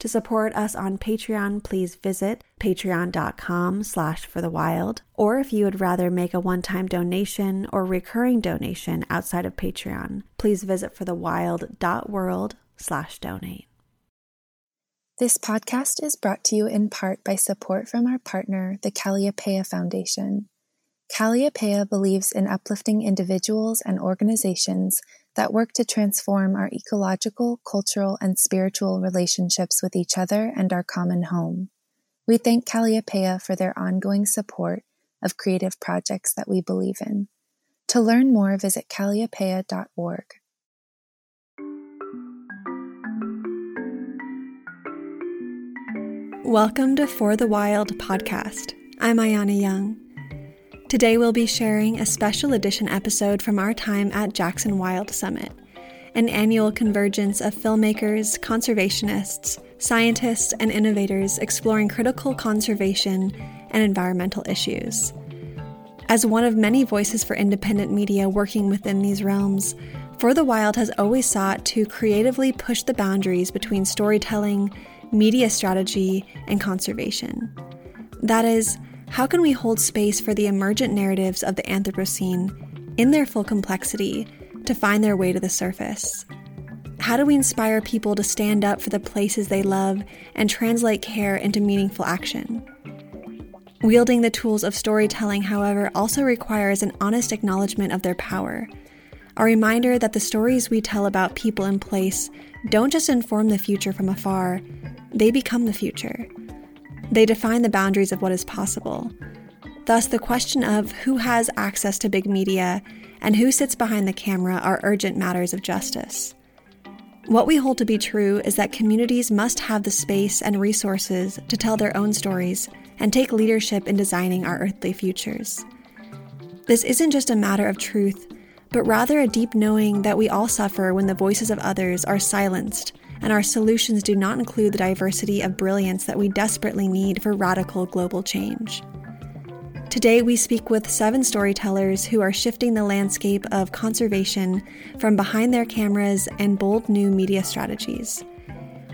To support us on Patreon, please visit patreon.com slash for the wild. Or if you would rather make a one-time donation or recurring donation outside of Patreon, please visit forthewild.world slash donate. This podcast is brought to you in part by support from our partner, the Kalliopeia Foundation. Kalliopeia believes in uplifting individuals and organizations that work to transform our ecological, cultural, and spiritual relationships with each other and our common home. We thank Kalliopeia for their ongoing support of creative projects that we believe in. To learn more, visit kalliopeia.org. Welcome to For the Wild podcast. I'm Ayana Young. Today we'll be sharing a special edition episode from our time at Jackson Wild Summit, an annual convergence of filmmakers, conservationists, scientists, and innovators exploring critical conservation and environmental issues. As one of many voices for independent media working within these realms, For the Wild has always sought to creatively push the boundaries between storytelling, media strategy, and conservation. That is, how can we hold space for the emergent narratives of the Anthropocene in their full complexity to find their way to the surface? How do we inspire people to stand up for the places they love and translate care into meaningful action? Wielding the tools of storytelling, however, also requires an honest acknowledgement of their power. A reminder that the stories we tell about people in place don't just inform the future from afar, they become the future. They define the boundaries of what is possible. Thus, the question of who has access to big media and who sits behind the camera are urgent matters of justice. What we hold to be true is that communities must have the space and resources to tell their own stories and take leadership in designing our earthly futures. This isn't just a matter of truth, but rather a deep knowing that we all suffer when the voices of others are silenced and our solutions do not include the diversity of brilliance that we desperately need for radical global change. Today, we speak with seven storytellers who are shifting the landscape of conservation from behind their cameras and bold new media strategies.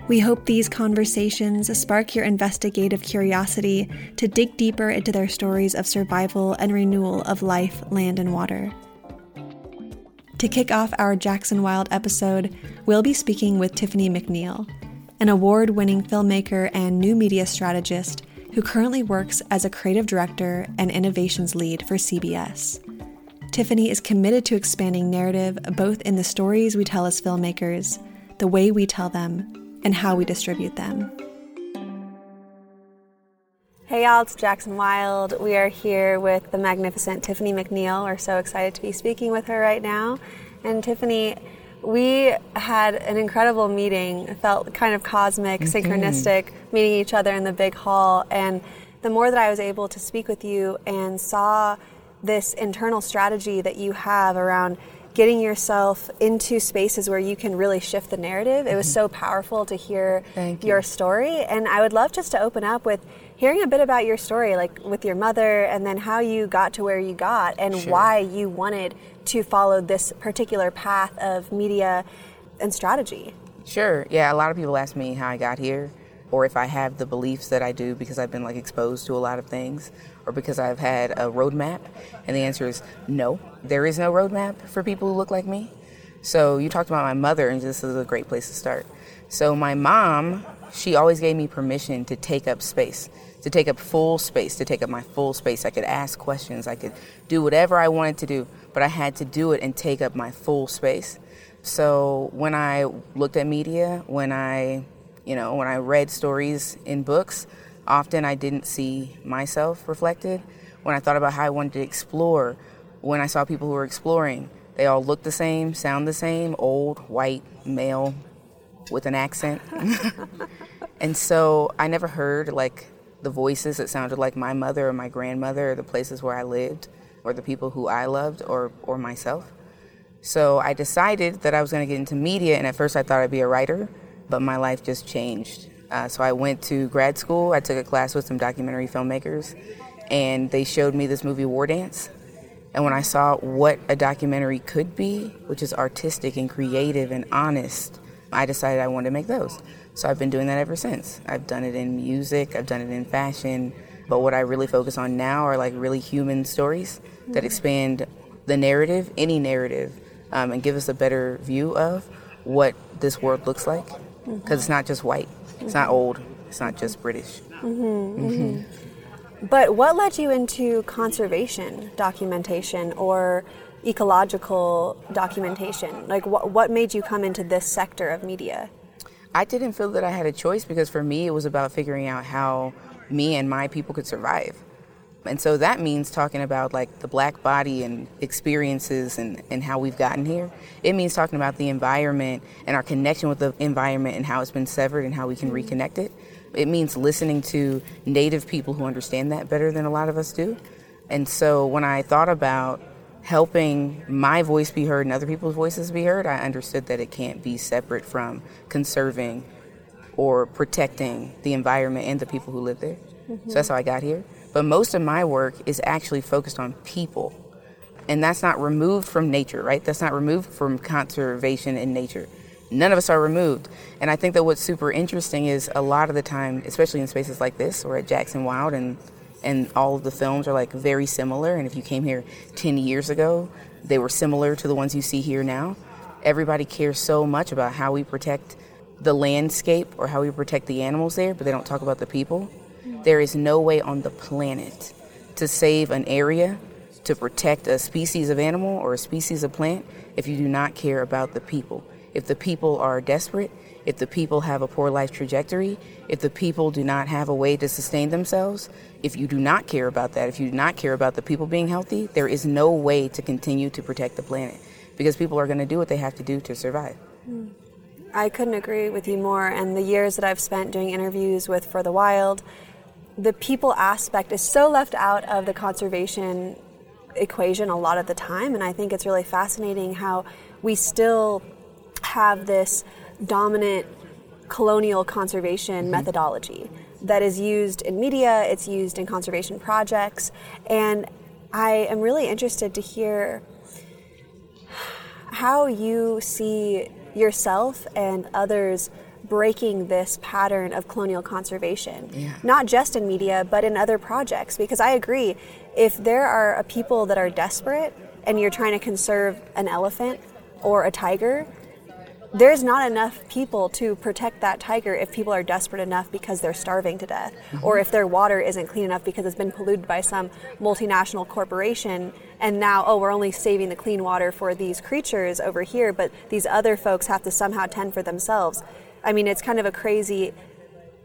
We hope these conversations spark your investigative curiosity to dig deeper into their stories of survival and renewal of life, land, and water. To kick off our Jackson Wild episode, we'll be speaking with Tiffany McNeil, an award winning filmmaker and new media strategist who currently works as a creative director and innovations lead for CBS. Tiffany is committed to expanding narrative both in the stories we tell as filmmakers, the way we tell them, and how we distribute them. Hey y'all, it's Jackson Wild. We are here with the magnificent Tiffany McNeil. We're so excited to be speaking with her right now. And Tiffany, we had an incredible meeting. It felt kind of cosmic, mm-hmm. synchronistic, meeting each other in the big hall. And the more that I was able to speak with you and saw this internal strategy that you have around getting yourself into spaces where you can really shift the narrative, it was mm-hmm. so powerful to hear you. your story. And I would love just to open up with hearing a bit about your story, like with your mother, and then how you got to where you got, and sure. why you wanted to follow this particular path of media and strategy. Sure. Yeah, a lot of people ask me how I got here or if I have the beliefs that I do because I've been like exposed to a lot of things or because I've had a roadmap. And the answer is no. There is no roadmap for people who look like me. So you talked about my mother and this is a great place to start. So my mom, she always gave me permission to take up space to take up full space, to take up my full space. I could ask questions, I could do whatever I wanted to do, but I had to do it and take up my full space. So when I looked at media, when I, you know, when I read stories in books, often I didn't see myself reflected. When I thought about how I wanted to explore, when I saw people who were exploring, they all looked the same, sound the same, old, white, male, with an accent. and so I never heard like the voices that sounded like my mother or my grandmother or the places where I lived or the people who I loved or, or myself. So I decided that I was going to get into media, and at first I thought I'd be a writer, but my life just changed. Uh, so I went to grad school. I took a class with some documentary filmmakers, and they showed me this movie War Dance. And when I saw what a documentary could be, which is artistic and creative and honest, I decided I wanted to make those. So I've been doing that ever since. I've done it in music, I've done it in fashion, but what I really focus on now are like really human stories mm-hmm. that expand the narrative, any narrative, um, and give us a better view of what this world looks like. Because mm-hmm. it's not just white, it's not old, it's not just British. Mm-hmm, mm-hmm. But what led you into conservation documentation or ecological documentation? Like, what, what made you come into this sector of media? I didn't feel that I had a choice because for me, it was about figuring out how me and my people could survive. And so that means talking about like the black body and experiences and, and how we've gotten here. It means talking about the environment and our connection with the environment and how it's been severed and how we can mm-hmm. reconnect it. It means listening to native people who understand that better than a lot of us do. And so when I thought about helping my voice be heard and other people's voices be heard, I understood that it can't be separate from conserving or protecting the environment and the people who live there. Mm-hmm. So that's how I got here. But most of my work is actually focused on people. And that's not removed from nature, right? That's not removed from conservation in nature. None of us are removed. And I think that what's super interesting is a lot of the time, especially in spaces like this or at Jackson Wild and and all of the films are like very similar and if you came here 10 years ago, they were similar to the ones you see here now. Everybody cares so much about how we protect the landscape or how we protect the animals there, but they don't talk about the people. There is no way on the planet to save an area, to protect a species of animal or a species of plant, if you do not care about the people. If the people are desperate, if the people have a poor life trajectory, if the people do not have a way to sustain themselves, if you do not care about that, if you do not care about the people being healthy, there is no way to continue to protect the planet because people are going to do what they have to do to survive. I couldn't agree with you more. And the years that I've spent doing interviews with For the Wild, the people aspect is so left out of the conservation equation a lot of the time. And I think it's really fascinating how we still have this dominant colonial conservation mm-hmm. methodology that is used in media, it's used in conservation projects. And I am really interested to hear how you see yourself and others breaking this pattern of colonial conservation, yeah. not just in media, but in other projects. Because I agree, if there are people that are desperate and you're trying to conserve an elephant or a tiger, there's not enough people to protect that tiger if people are desperate enough because they're starving to death, mm-hmm. or if their water isn't clean enough because it's been polluted by some multinational corporation. And now, oh, we're only saving the clean water for these creatures over here, but these other folks have to somehow tend for themselves. I mean, it's kind of a crazy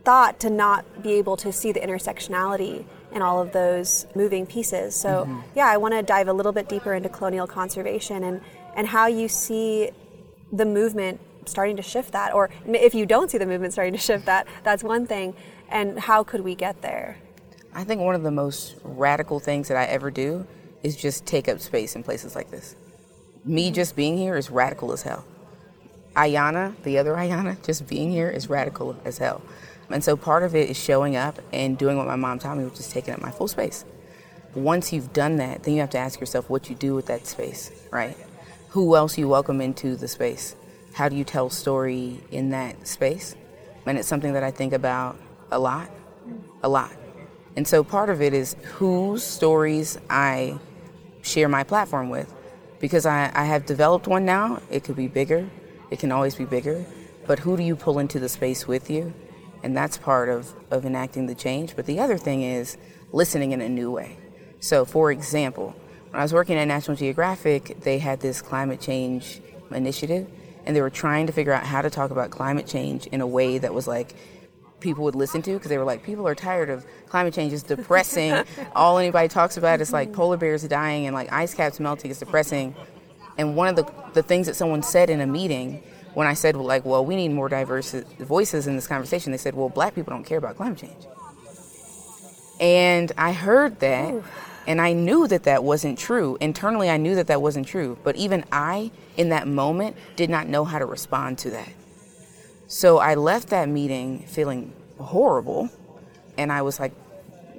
thought to not be able to see the intersectionality in all of those moving pieces. So, mm-hmm. yeah, I want to dive a little bit deeper into colonial conservation and, and how you see the movement starting to shift that, or if you don't see the movement starting to shift that, that's one thing. And how could we get there? I think one of the most radical things that I ever do is just take up space in places like this. Me mm-hmm. just being here is radical as hell. Ayana, the other Ayana, just being here is radical as hell. And so part of it is showing up and doing what my mom taught me, which is taking up my full space. Once you've done that, then you have to ask yourself what you do with that space, right? Who else you welcome into the space. How do you tell story in that space? And it's something that I think about a lot, a lot. And so part of it is whose stories I share my platform with. Because I, I have developed one now, it could be bigger, it can always be bigger. But who do you pull into the space with you? And that's part of, of enacting the change. But the other thing is listening in a new way. So, for example, when I was working at National Geographic, they had this climate change initiative, and they were trying to figure out how to talk about climate change in a way that was like people would listen to because they were like, people are tired of climate change. It's depressing. All anybody talks about is like polar bears dying and like ice caps melting. It's depressing. And one of the, the things that someone said in a meeting when I said, well, like, well, we need more diverse voices in this conversation, they said, well, black people don't care about climate change. And I heard that, Ooh. And I knew that that wasn't true. Internally, I knew that that wasn't true. But even I, in that moment, did not know how to respond to that. So I left that meeting feeling horrible, and I was like,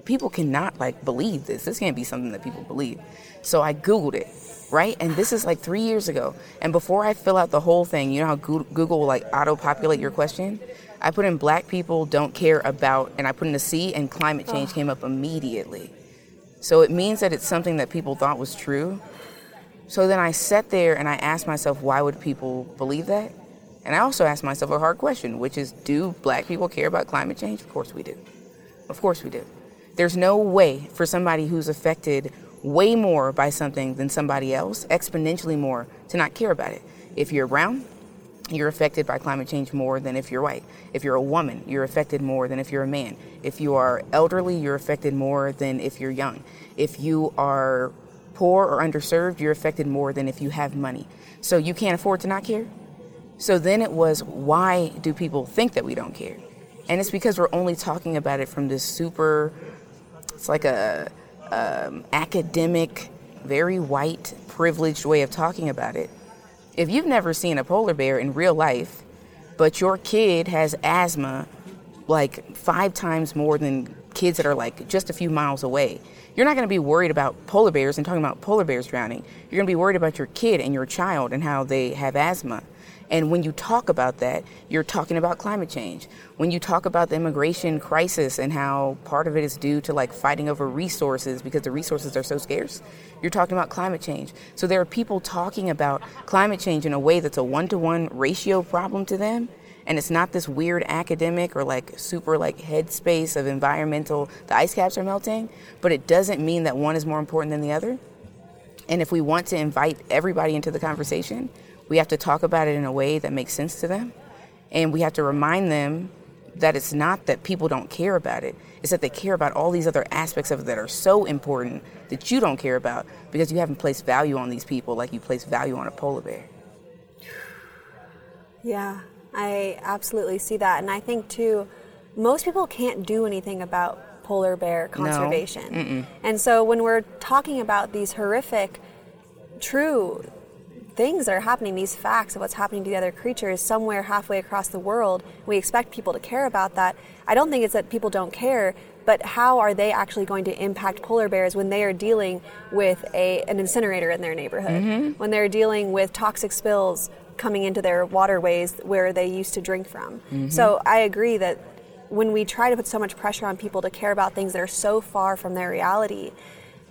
people cannot like believe this. This can't be something that people believe. So I Googled it right? And this is like three years ago. And before I fill out the whole thing, you know how Google will like auto populate your question? I put in black people don't care about, and I put in a C, and climate change oh. came up immediately. So it means that it's something that people thought was true. So then I sat there and I asked myself, why would people believe that? And I also asked myself a hard question, which is, do black people care about climate change? Of course we do. Of course we do. There's no way for somebody who's affected way more by something than somebody else, exponentially more, to not care about it. If you're brown, you're affected by climate change more than if you're white. If you're a woman, you're affected more than if you're a man. If you are elderly, you're affected more than if you're young. If you are poor or underserved, you're affected more than if you have money. So you can't afford to not care? So then it was, why do people think that we don't care? And it's because we're only talking about it from this super, it's like a, um, academic, very white, privileged way of talking about it. If you've never seen a polar bear in real life, but your kid has asthma like five times more than kids that are like just a few miles away, you're not going to be worried about polar bears and talking about polar bears drowning. You're going to be worried about your kid and your child and how they have asthma. And when you talk about that, you're talking about climate change. When you talk about the immigration crisis and how part of it is due to like fighting over resources because the resources are so scarce, you're talking about climate change. So there are people talking about climate change in a way that's a one to one ratio problem to them. And it's not this weird academic or like super like headspace of environmental, the ice caps are melting, but it doesn't mean that one is more important than the other. And if we want to invite everybody into the conversation, we have to talk about it in a way that makes sense to them. And we have to remind them that it's not that people don't care about it, it's that they care about all these other aspects of it that are so important that you don't care about because you haven't placed value on these people like you place value on a polar bear. Yeah, I absolutely see that. And I think, too, most people can't do anything about polar bear conservation. No. And so when we're talking about these horrific, true things that are happening, these facts of what's happening to the other creatures somewhere halfway across the world. We expect people to care about that. I don't think it's that people don't care, but how are they actually going to impact polar bears when they are dealing with a, an incinerator in their neighborhood, mm-hmm. when they're dealing with toxic spills coming into their waterways where they used to drink from? Mm-hmm. So I agree that when we try to put so much pressure on people to care about things that are so far from their reality,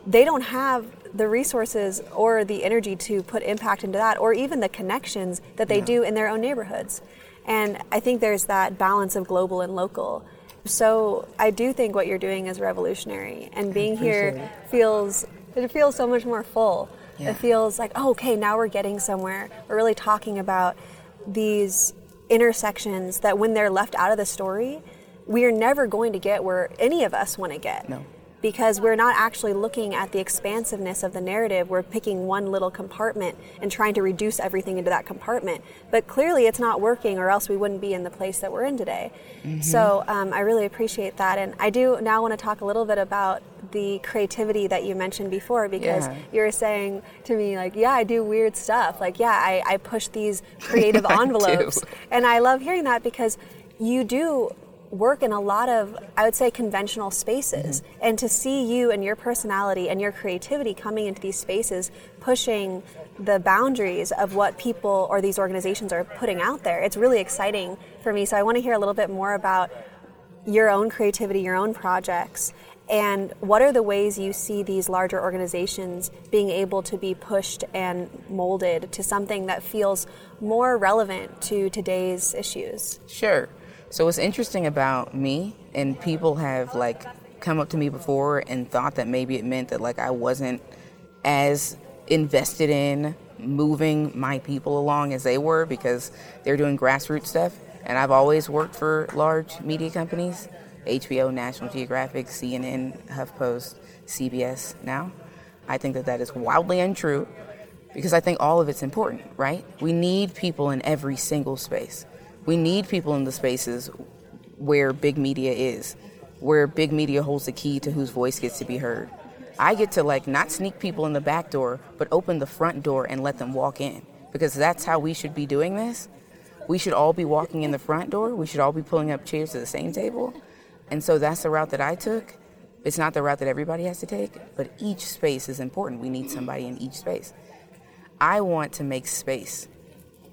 they don't have the resources or the energy to put impact into that, or even the connections that they yeah. do in their own neighborhoods. And I think there's that balance of global and local. So I do think what you're doing is revolutionary, and being here it. feels it feels so much more full. Yeah. It feels like, oh, okay, now we're getting somewhere. We're really talking about these intersections that, when they're left out of the story, we are never going to get where any of us want to get. No because we're not actually looking at the expansiveness of the narrative. We're picking one little compartment and trying to reduce everything into that compartment. But clearly it's not working, or else we wouldn't be in the place that we're in today. Mm-hmm. So um, I really appreciate that. And I do now want to talk a little bit about the creativity that you mentioned before because yeah. you were saying to me, like, yeah, I do weird stuff. Like, yeah, I, I push these creative envelopes. and I love hearing that because you do work in a lot of, I would say, conventional spaces. Mm-hmm. And to see you and your personality and your creativity coming into these spaces, pushing the boundaries of what people or these organizations are putting out there, it's really exciting for me. So I want to hear a little bit more about your own creativity, your own projects, and what are the ways you see these larger organizations being able to be pushed and molded to something that feels more relevant to today's issues? Sure. So what's interesting about me, and people have like come up to me before and thought that maybe it meant that like I wasn't as invested in moving my people along as they were because they're doing grassroots stuff. And I've always worked for large media companies HBO, National Geographic, CNN, HuffPost, CBS now. I think that that is wildly untrue. because I think all of it's important, right? We need people in every single space. We need people in the spaces where big media is, where big media holds the key to whose voice gets to be heard. I get to like not sneak people in the back door, but open the front door and let them walk in because that's how we should be doing this. We should all be walking in the front door. We should all be pulling up chairs to the same table. And so that's the route that I took. It's not the route that everybody has to take, but each space is important. We need somebody in each space. I want to make space.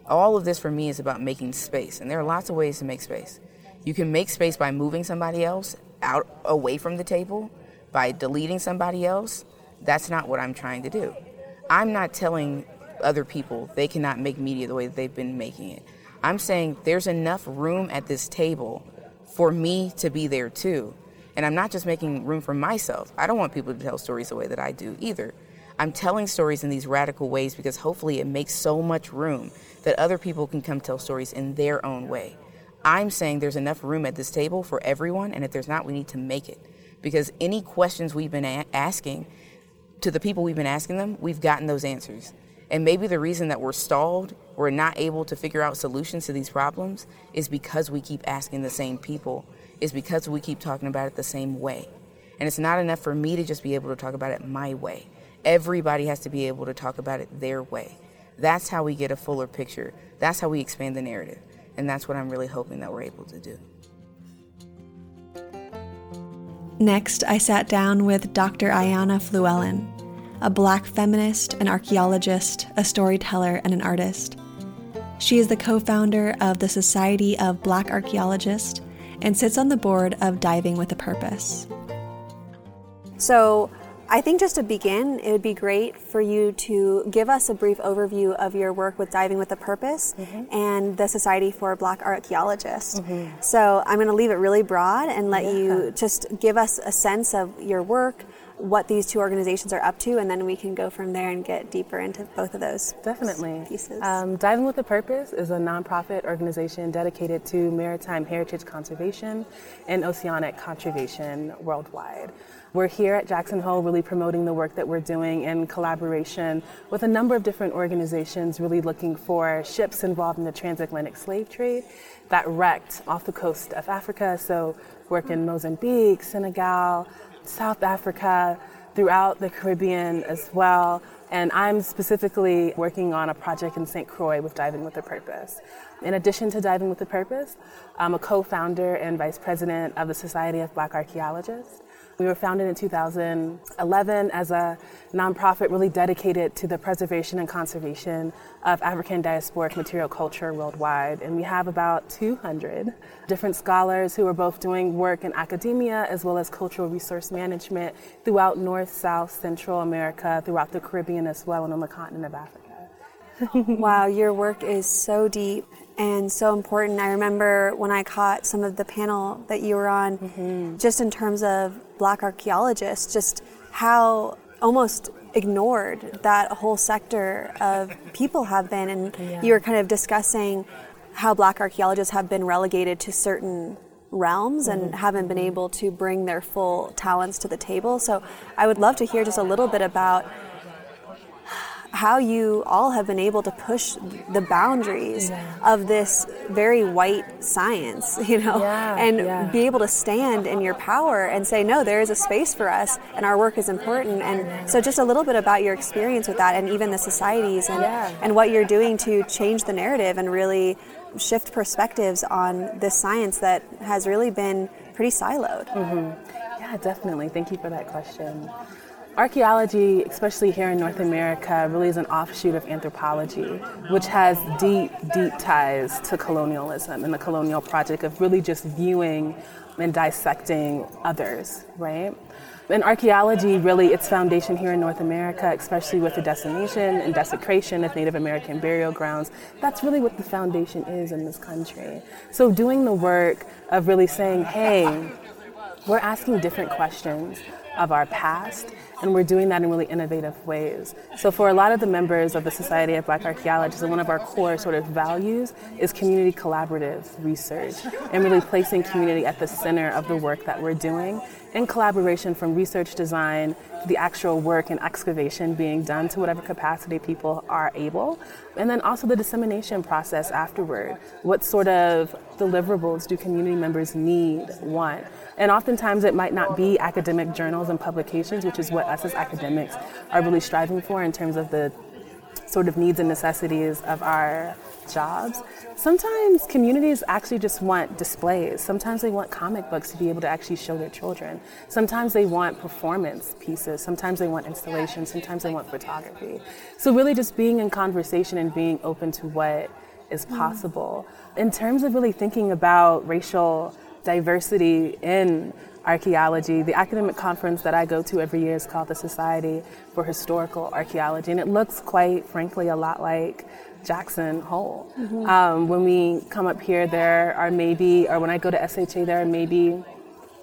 All of this for me is about making space, and there are lots of ways to make space. You can make space by moving somebody else out away from the table, by deleting somebody else. That's not what I'm trying to do. I'm not telling other people they cannot make media the way they've been making it. I'm saying there's enough room at this table for me to be there too. And I'm not just making room for myself. I don't want people to tell stories the way that I do either. I'm telling stories in these radical ways because hopefully it makes so much room that other people can come tell stories in their own way. I'm saying there's enough room at this table for everyone, and if there's not, we need to make it. Because any questions we've been a- asking to the people we've been asking them, we've gotten those answers. And maybe the reason that we're stalled, we're not able to figure out solutions to these problems, is because we keep asking the same people, is because we keep talking about it the same way. And it's not enough for me to just be able to talk about it my way. Everybody has to be able to talk about it their way. That's how we get a fuller picture. That's how we expand the narrative. And that's what I'm really hoping that we're able to do. Next, I sat down with Dr. Ayana Flewellen, a black feminist, an archaeologist, a storyteller, and an artist. She is the co founder of the Society of Black Archaeologists and sits on the board of Diving with a Purpose. So, I think just to begin, it would be great for you to give us a brief overview of your work with Diving with a Purpose mm-hmm. and the Society for Black Archaeologists. Mm-hmm. So I'm going to leave it really broad and let yeah. you just give us a sense of your work, what these two organizations are up to, and then we can go from there and get deeper into both of those. Definitely. Pieces. Um, Diving with a Purpose is a nonprofit organization dedicated to maritime heritage conservation and oceanic conservation worldwide. We're here at Jackson Hole really promoting the work that we're doing in collaboration with a number of different organizations, really looking for ships involved in the transatlantic slave trade that wrecked off the coast of Africa. So, work in Mozambique, Senegal, South Africa, throughout the Caribbean as well. And I'm specifically working on a project in St. Croix with Diving with a Purpose. In addition to Diving with a Purpose, I'm a co founder and vice president of the Society of Black Archaeologists. We were founded in 2011 as a nonprofit really dedicated to the preservation and conservation of African diasporic material culture worldwide. And we have about 200 different scholars who are both doing work in academia as well as cultural resource management throughout North, South, Central America, throughout the Caribbean as well, and on the continent of Africa. wow, your work is so deep and so important. I remember when I caught some of the panel that you were on, mm-hmm. just in terms of black archaeologists, just how almost ignored that whole sector of people have been. And yeah. you were kind of discussing how black archaeologists have been relegated to certain realms and mm-hmm. haven't been able to bring their full talents to the table. So I would love to hear just a little bit about how you all have been able to push the boundaries yeah. of this very white science, you know, yeah, and yeah. be able to stand in your power and say, no, there is a space for us and our work is important. And so, just a little bit about your experience with that and even the societies and, and what you're doing to change the narrative and really shift perspectives on this science that has really been pretty siloed. Mm-hmm. Yeah, definitely. Thank you for that question. Archaeology, especially here in North America, really is an offshoot of anthropology, which has deep, deep ties to colonialism and the colonial project of really just viewing and dissecting others, right? And archaeology, really, its foundation here in North America, especially with the decimation and desecration of Native American burial grounds, that's really what the foundation is in this country. So, doing the work of really saying, hey, we're asking different questions of our past, and we're doing that in really innovative ways. So, for a lot of the members of the Society of Black Archaeologists, one of our core sort of values is community collaborative research and really placing community at the center of the work that we're doing in collaboration from research design to the actual work and excavation being done to whatever capacity people are able. And then also the dissemination process afterward. What sort of deliverables do community members need, want? And oftentimes it might not be academic journals and publications, which is what us as academics are really striving for in terms of the sort of needs and necessities of our jobs. Sometimes communities actually just want displays. Sometimes they want comic books to be able to actually show their children. Sometimes they want performance pieces. Sometimes they want installations. Sometimes they want photography. So, really, just being in conversation and being open to what is possible. In terms of really thinking about racial diversity in archaeology. The academic conference that I go to every year is called the Society for Historical Archaeology, and it looks quite frankly a lot like Jackson Hole. Mm-hmm. Um, when we come up here, there are maybe, or when I go to SHA, there are maybe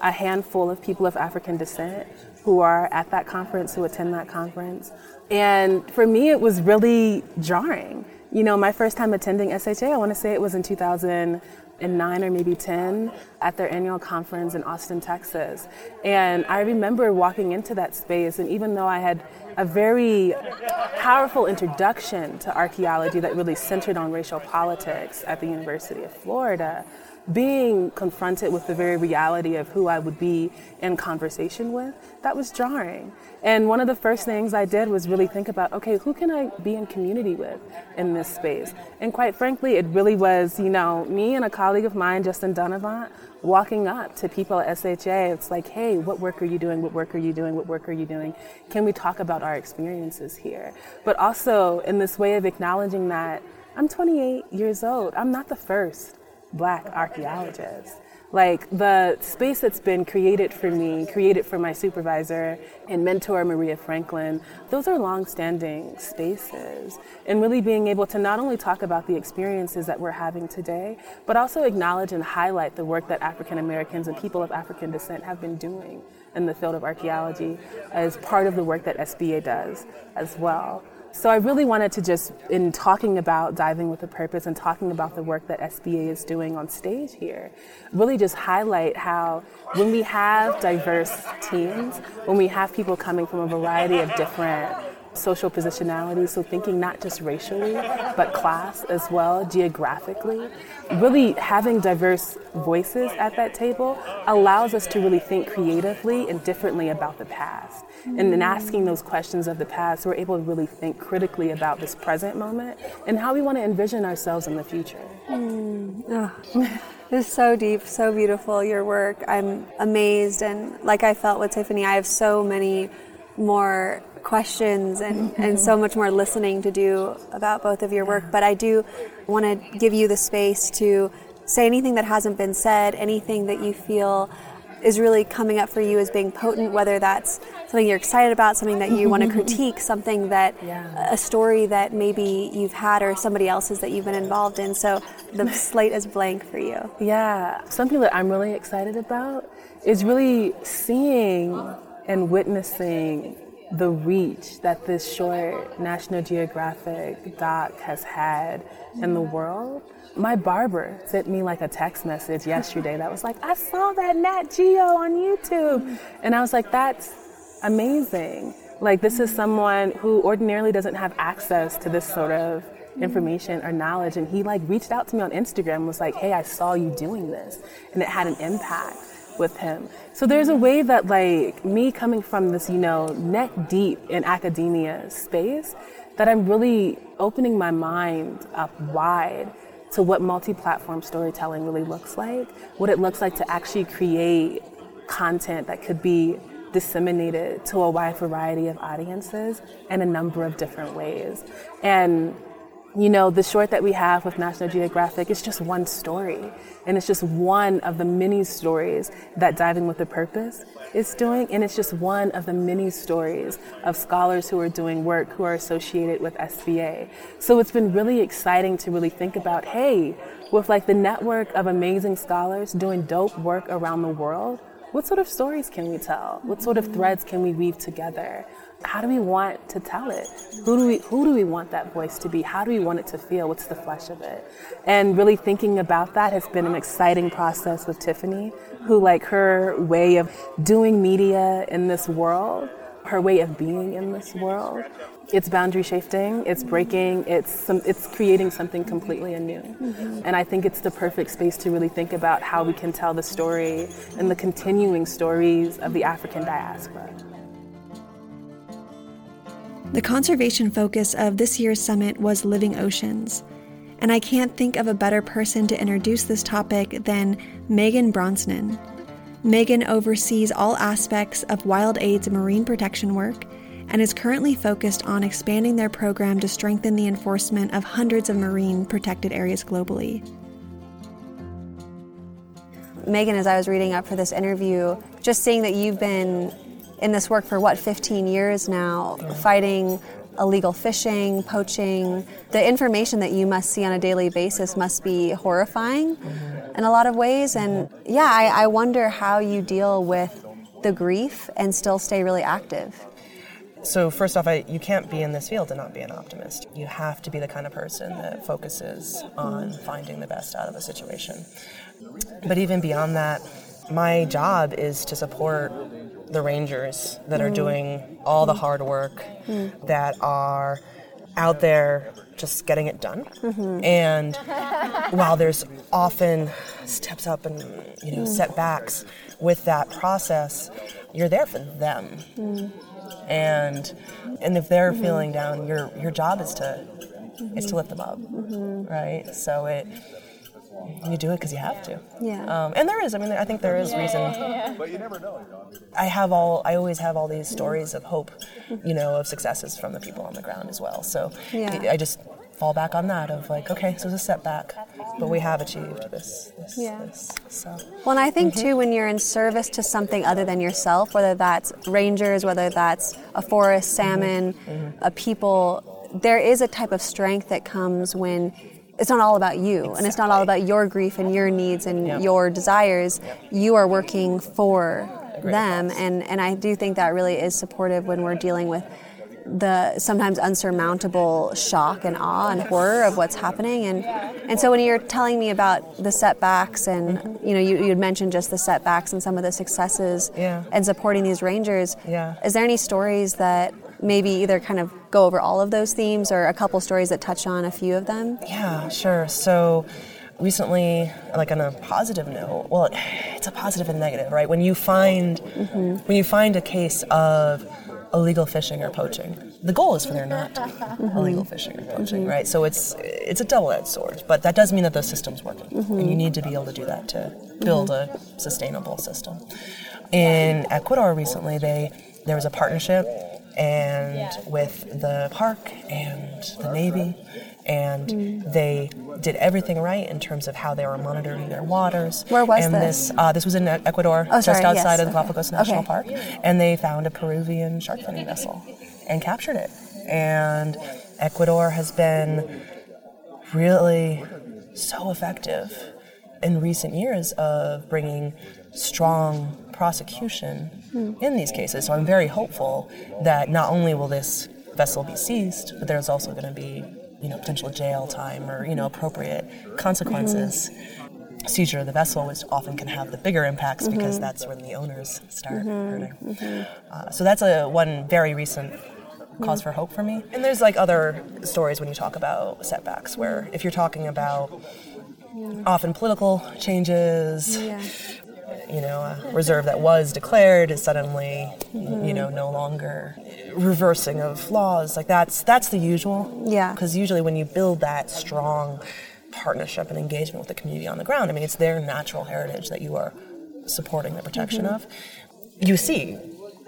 a handful of people of African descent who are at that conference, who attend that conference. And for me, it was really jarring. You know, my first time attending SHA, I want to say it was in 2000 in nine or maybe 10 at their annual conference in Austin, Texas. And I remember walking into that space, and even though I had a very powerful introduction to archaeology that really centered on racial politics at the University of Florida, being confronted with the very reality of who I would be in conversation with, that was jarring. And one of the first things I did was really think about okay, who can I be in community with in this space? And quite frankly, it really was, you know, me and a colleague of mine, Justin Dunnavant, walking up to people at SHA. It's like, hey, what work are you doing? What work are you doing? What work are you doing? Can we talk about our experiences here? But also in this way of acknowledging that I'm 28 years old, I'm not the first black archaeologists. Like the space that's been created for me, created for my supervisor and mentor, Maria Franklin, those are long-standing spaces. And really being able to not only talk about the experiences that we're having today, but also acknowledge and highlight the work that African Americans and people of African descent have been doing in the field of archaeology as part of the work that SBA does as well. So I really wanted to just, in talking about diving with a purpose and talking about the work that SBA is doing on stage here, really just highlight how when we have diverse teams, when we have people coming from a variety of different social positionalities, so thinking not just racially, but class as well, geographically. Really having diverse voices at that table allows us to really think creatively and differently about the past. And in asking those questions of the past, we're able to really think critically about this present moment and how we want to envision ourselves in the future. Mm. Oh. This is so deep, so beautiful, your work. I'm amazed. And like I felt with Tiffany, I have so many more questions and, and so much more listening to do about both of your work. But I do want to give you the space to say anything that hasn't been said, anything that you feel is really coming up for you as being potent, whether that's something you're excited about, something that you want to critique, something that yeah. a story that maybe you've had or somebody else's that you've been involved in. So the slate is blank for you. Yeah, something that I'm really excited about is really seeing and witnessing the reach that this short National Geographic doc has had in the world. My barber sent me like a text message yesterday that was like, I saw that Nat Geo on YouTube. And I was like, that's amazing. Like, this is someone who ordinarily doesn't have access to this sort of information or knowledge. And he like reached out to me on Instagram was like, hey, I saw you doing this. And it had an impact with him. So there's a way that like me coming from this, you know, neck deep in academia space, that I'm really opening my mind up wide to what multi-platform storytelling really looks like, what it looks like to actually create content that could be disseminated to a wide variety of audiences in a number of different ways. And you know, the short that we have with National Geographic is just one story. And it's just one of the many stories that Diving with a Purpose is doing. And it's just one of the many stories of scholars who are doing work who are associated with SBA. So it's been really exciting to really think about hey, with like the network of amazing scholars doing dope work around the world, what sort of stories can we tell? What sort of threads can we weave together? How do we want to tell it? Who do we who do we want that voice to be? How do we want it to feel? What's the flesh of it? And really thinking about that has been an exciting process with Tiffany, who like her way of doing media in this world, her way of being in this world it's boundary shifting, it's breaking, it's some, it's creating something completely anew. Mm-hmm. And I think it's the perfect space to really think about how we can tell the story and the continuing stories of the African diaspora. The conservation focus of this year's summit was living oceans. And I can't think of a better person to introduce this topic than Meaghan Brosnan. Meaghan oversees all aspects of WildAid's marine protection work and is currently focused on expanding their program to strengthen the enforcement of hundreds of marine protected areas globally. Meaghan, as I was reading up for this interview, just seeing that you've been in this work for what, 15 years now, fighting illegal fishing, poaching, the information that you must see on a daily basis must be horrifying in a lot of ways. And yeah, I, I wonder how you deal with the grief and still stay really active. So first off, I, you can't be in this field and not be an optimist. You have to be the kind of person that focuses on finding the best out of a situation. But even beyond that, my job is to support the rangers that are doing all the hard work, that are out there just getting it done. Mm-hmm. And while there's often steps up and you know setbacks with that process, you're there for them. Mm and and if they're mm-hmm. feeling down, your your job is to mm-hmm. is to lift them up, mm-hmm. right? So it you do it because you have to. Yeah. Um, and there is. I mean, I think there is reason. But you never know. I have all. I always have all these stories of hope, you know, of successes from the people on the ground as well. So yeah. I just fall back on that of like, okay, so it's a setback, but we have achieved this. this yeah. This, so. Well, and I think mm-hmm. too, when you're in service to something other than yourself, whether that's rangers, whether that's a forest, mm-hmm. salmon, mm-hmm. a people, there is a type of strength that comes when it's not all about you exactly. and it's not all about your grief and your needs and yep. your desires. Yep. You are working for them, and, and I do think that really is supportive when we're dealing with the sometimes unsurmountable shock and awe and horror of what's happening and and so when you're telling me about the setbacks and mm-hmm. you know you, you'd mentioned just the setbacks and some of the successes yeah. and supporting these rangers yeah. is there any stories that maybe either kind of go over all of those themes or a couple stories that touch on a few of them yeah sure so recently like on a positive note well it's a positive and negative right when you find mm-hmm. when you find a case of illegal fishing or poaching. The goal is for there not to be mm-hmm. illegal fishing or poaching, mm-hmm. right? So it's it's a double-edged sword, but that does mean that the system's working, mm-hmm. and you need to be able to do that to build a sustainable system. In Ecuador recently, they there was a partnership and with the park and the navy and mm. they did everything right in terms of how they were monitoring their waters. Where was and this? this, uh, this was in Ecuador, oh, just outside yes. of the Galapagos National okay. Park, and they found a Peruvian shark finning vessel and captured it. And Ecuador has been really so effective in recent years of bringing strong prosecution mm. in these cases. So I'm very hopeful that not only will this vessel be seized, but there's also going to be you know, potential jail time or, you know, appropriate consequences. Mm-hmm. Seizure of the vessel, which often can have the bigger impacts mm-hmm. because that's when the owners start mm-hmm. hurting. Mm-hmm. Uh, so that's a one very recent cause for hope for me. And there's like other stories when you talk about setbacks, where if you're talking about often political changes, yeah you know, a reserve that was declared is suddenly, mm-hmm. you know, no longer reversing of laws. Like that's that's the usual. Yeah. Because usually when you build that strong partnership and engagement with the community on the ground, I mean, it's their natural heritage that you are supporting the protection mm-hmm. of. You see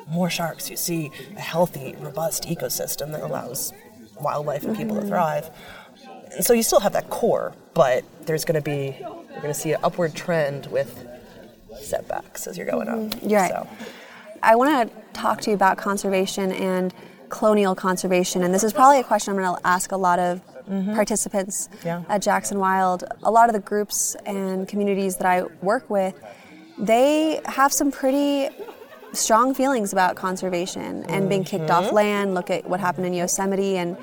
more sharks. You see a healthy, robust ecosystem that allows wildlife and people mm-hmm. to thrive. And so you still have that core, but there's going to be you're going to see an upward trend with setbacks as you're going mm-hmm. up. You're right. So. I want to talk to you about conservation and colonial conservation, and this is probably a question I'm going to ask a lot of mm-hmm. participants yeah. at Jackson Wild. A lot of the groups and communities that I work with, they have some pretty strong feelings about conservation and being kicked Mm-hmm. off land. Look at what happened in Yosemite. And,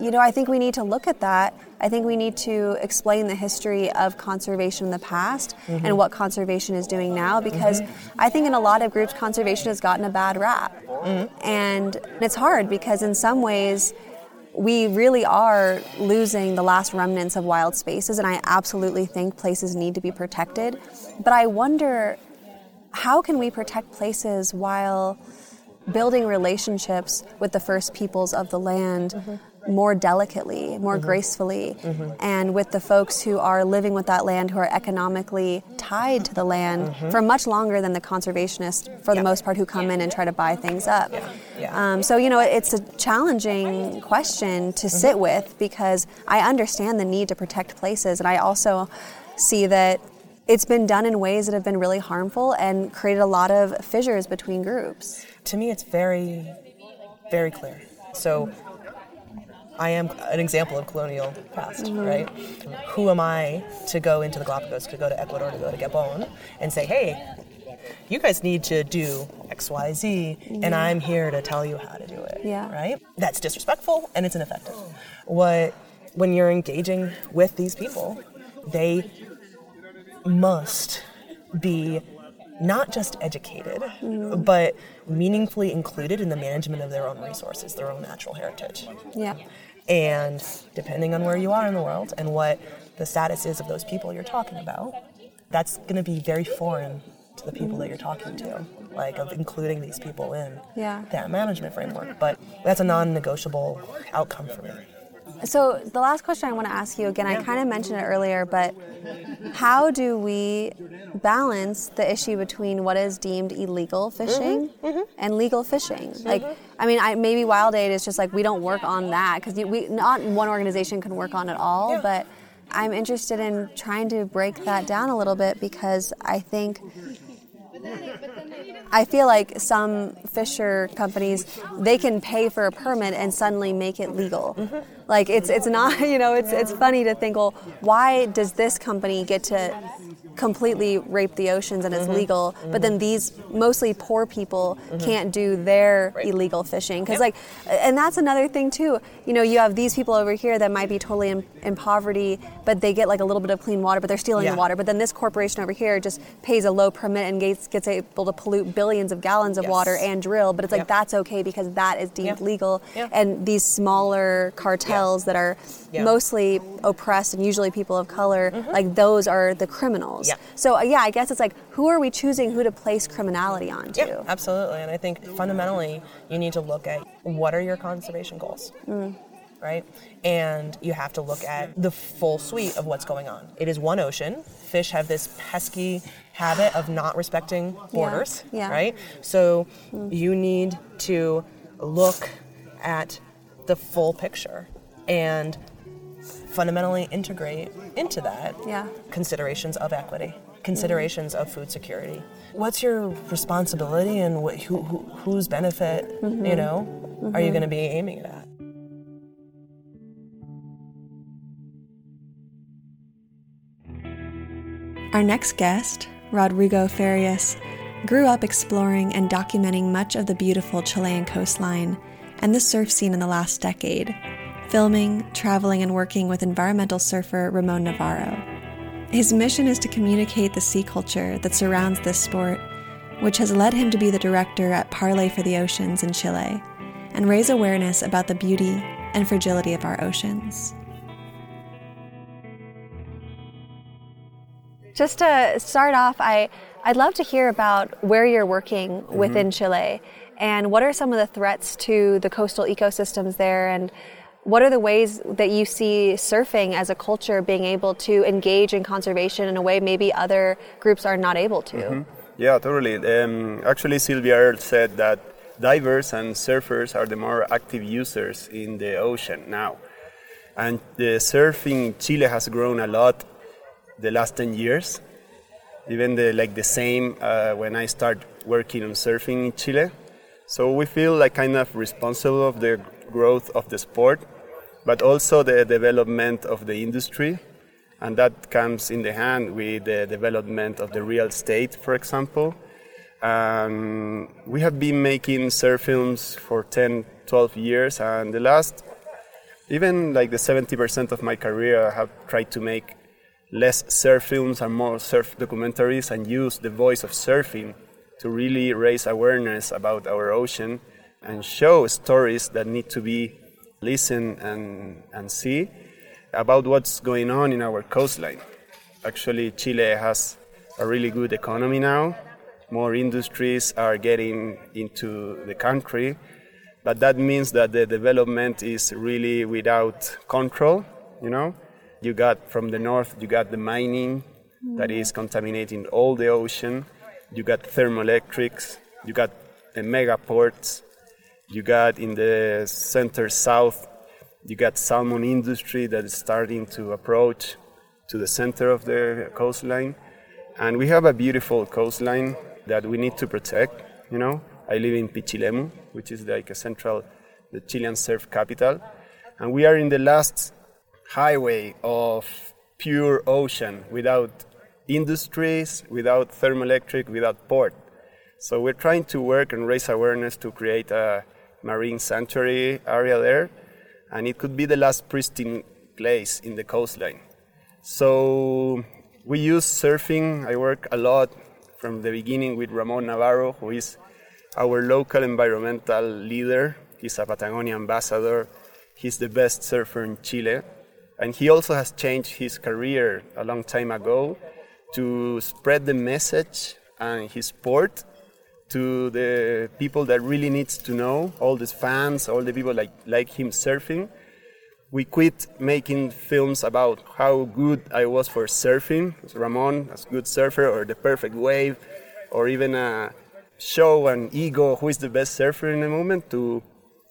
you know, I think we need to look at that. I think we need to explain the history of conservation in the past Mm-hmm. and what conservation is doing now because I think in a lot of groups, conservation has gotten a bad rap. Mm-hmm. And it's hard because in some ways, we really are losing the last remnants of wild spaces, and I absolutely think places need to be protected. But I wonder how can we protect places while building relationships with the first peoples of the land more delicately, more mm-hmm. gracefully, mm-hmm. and with the folks who are living with that land who are economically tied to the land mm-hmm. for much longer than the conservationists, for the most part, who come in and try to buy things up. Um, so, you know, it's a challenging question to sit with because I understand the need to protect places, and I also see that it's been done in ways that have been really harmful and created a lot of fissures between groups. to me it's very very clear. So i am an example of colonial past mm-hmm. right who am i to go into the galapagos to go to ecuador to go to gabon and say hey you guys need to do xyz and mm-hmm. i'm here to tell you how to do it Yeah. right that's disrespectful and it's ineffective what when you're engaging with these people they must be not just educated, mm-hmm. but meaningfully included in the management of their own resources, their own natural heritage. Yeah. And depending on where you are in the world and what the status is of those people you're talking about, that's going to be very foreign to the people that you're talking to, like of including these people in Yeah. that management framework. But that's a non negotiable outcome for me. So the last question I want to ask you again, I kind of mentioned it earlier, but how do we balance the issue between what is deemed illegal fishing mm-hmm, mm-hmm. and legal fishing? Mm-hmm. Like, I mean, I, maybe Wild Aid is just like we don't work on that because we not one organization can work on it all, Yeah. but I'm interested in trying to break that down a little bit because I think I feel like some fisher companies they can pay for a permit and suddenly make it legal. Mm-hmm. Like it's it's not you know it's it's funny to think well why does this company get to completely rape the oceans and it's mm-hmm. legal but then mm-hmm. these mostly poor people can't do their illegal fishing? Because like and that's another thing too. You know you have these people over here that might be totally in, in poverty but they get like a little bit of clean water but they're stealing Yeah. the water. But then this corporation over here just pays a low permit and gets, gets able to pollute billions of gallons of Yes. water and drill but it's like Yep. that's okay because that is deemed legal. And these smaller cartels that are mostly oppressed and usually people of color like those are the criminals. So uh, yeah i guess it's like who are we choosing who to place criminality onto Yeah, absolutely. And I think fundamentally, you need to look at what are your conservation goals, right? And you have to look at the full suite of what's going on. It is one ocean. Fish have this pesky habit of not respecting borders, yeah. right? So you need to look at the full picture and fundamentally integrate into that Yeah. considerations of equity, mm-hmm. considerations of food security. What's your responsibility and what, who, who, whose benefit, mm-hmm. you know, are you mm-hmm. going to be aiming at? Our next guest, Rodrigo Farias, grew up exploring and documenting much of the beautiful Chilean coastline and the surf scene in the last decade, filming, traveling, and working with environmental surfer Ramon Navarro. His mission is to communicate the sea culture that surrounds this sport, which has led him to be the director at Parley for the Oceans in Chile, and raise awareness about the beauty and fragility of our oceans. Just to start off, I, I'd love to hear about where you're working within Chile and what are some of the threats to the coastal ecosystems there and what are the ways that you see surfing as a culture being able to engage in conservation in a way maybe other groups are not able to? Yeah, totally. Um, actually, Sylvia Earle said that divers and surfers are the more active users in the ocean now. And the surfing in Chile has grown a lot the last 10 years. Even the, like the same uh, when I start working on surfing in Chile. So we feel like kind of responsible of the growth of the sport, but also the development of the industry And that comes in the hand with the development of the real estate, for example. Um, we have been making surf films for 10, 12 years, and the last, even like the 70% of my career, I have tried to make less surf films and more surf documentaries and use the voice of surfing to really raise awareness about our ocean and show stories that need to be listened and, and see about what's going on in our coastline. Actually, Chile has a really good economy now. More industries are getting into the country, but that means that the development is really without control, you know? You got from the north, you got the mining that is contaminating all the ocean. You got thermoelectrics, you got the mega ports, you got in the center south, you got salmon industry that is starting to approach to the center of the coastline. And we have a beautiful coastline that we need to protect, you know. I live in Pichilemu, which is like a central, the Chilean surf capital. And we are in the last highway of pure ocean without industries, without thermoelectric, without port. So we're trying to work and raise awareness to create a marine sanctuary area there, and it could be the last pristine place in the coastline. So we use surfing. I work a lot from the beginning with Ramon Navarro, who is our local environmental leader. He's a Patagonia ambassador. He's the best surfer in Chile. And he also has changed his career a long time ago to spread the message and his sport to the people that really needs to know, all the fans, all the people like, like him surfing. We quit making films about how good I was for surfing, Ramon as good surfer, or the perfect wave, or even a show an ego who is the best surfer in the moment to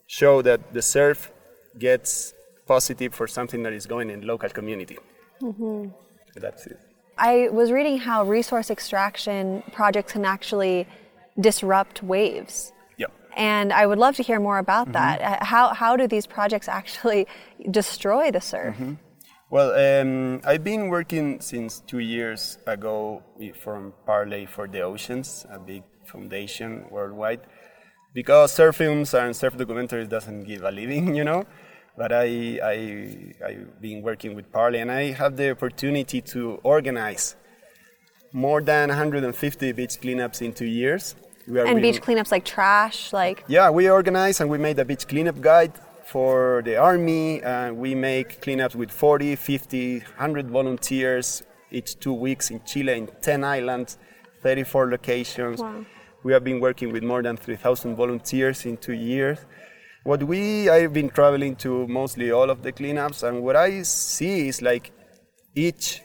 show that the surf gets positive for something that is going in local community. Mm-hmm. That's it. I was reading how resource extraction projects can actually disrupt waves. Yep. And I would love to hear more about mm-hmm. that. How, how do these projects actually destroy the surf? Mm-hmm. Well, um, I've been working since two years ago from Parley for the Oceans, a big foundation worldwide, because surf films and surf documentaries doesn't give a living, you know. But I, I, I've been working with Parley, and I have the opportunity to organize more than 150 beach cleanups in two years. We are and beach cleanups like trash, like yeah, we organize and we made a beach cleanup guide for the army. And we make cleanups with 40, 50, 100 volunteers each two weeks in Chile in 10 islands, 34 locations. Wow. We have been working with more than 3,000 volunteers in two years. What we I've been traveling to mostly all of the cleanups, and what I see is like each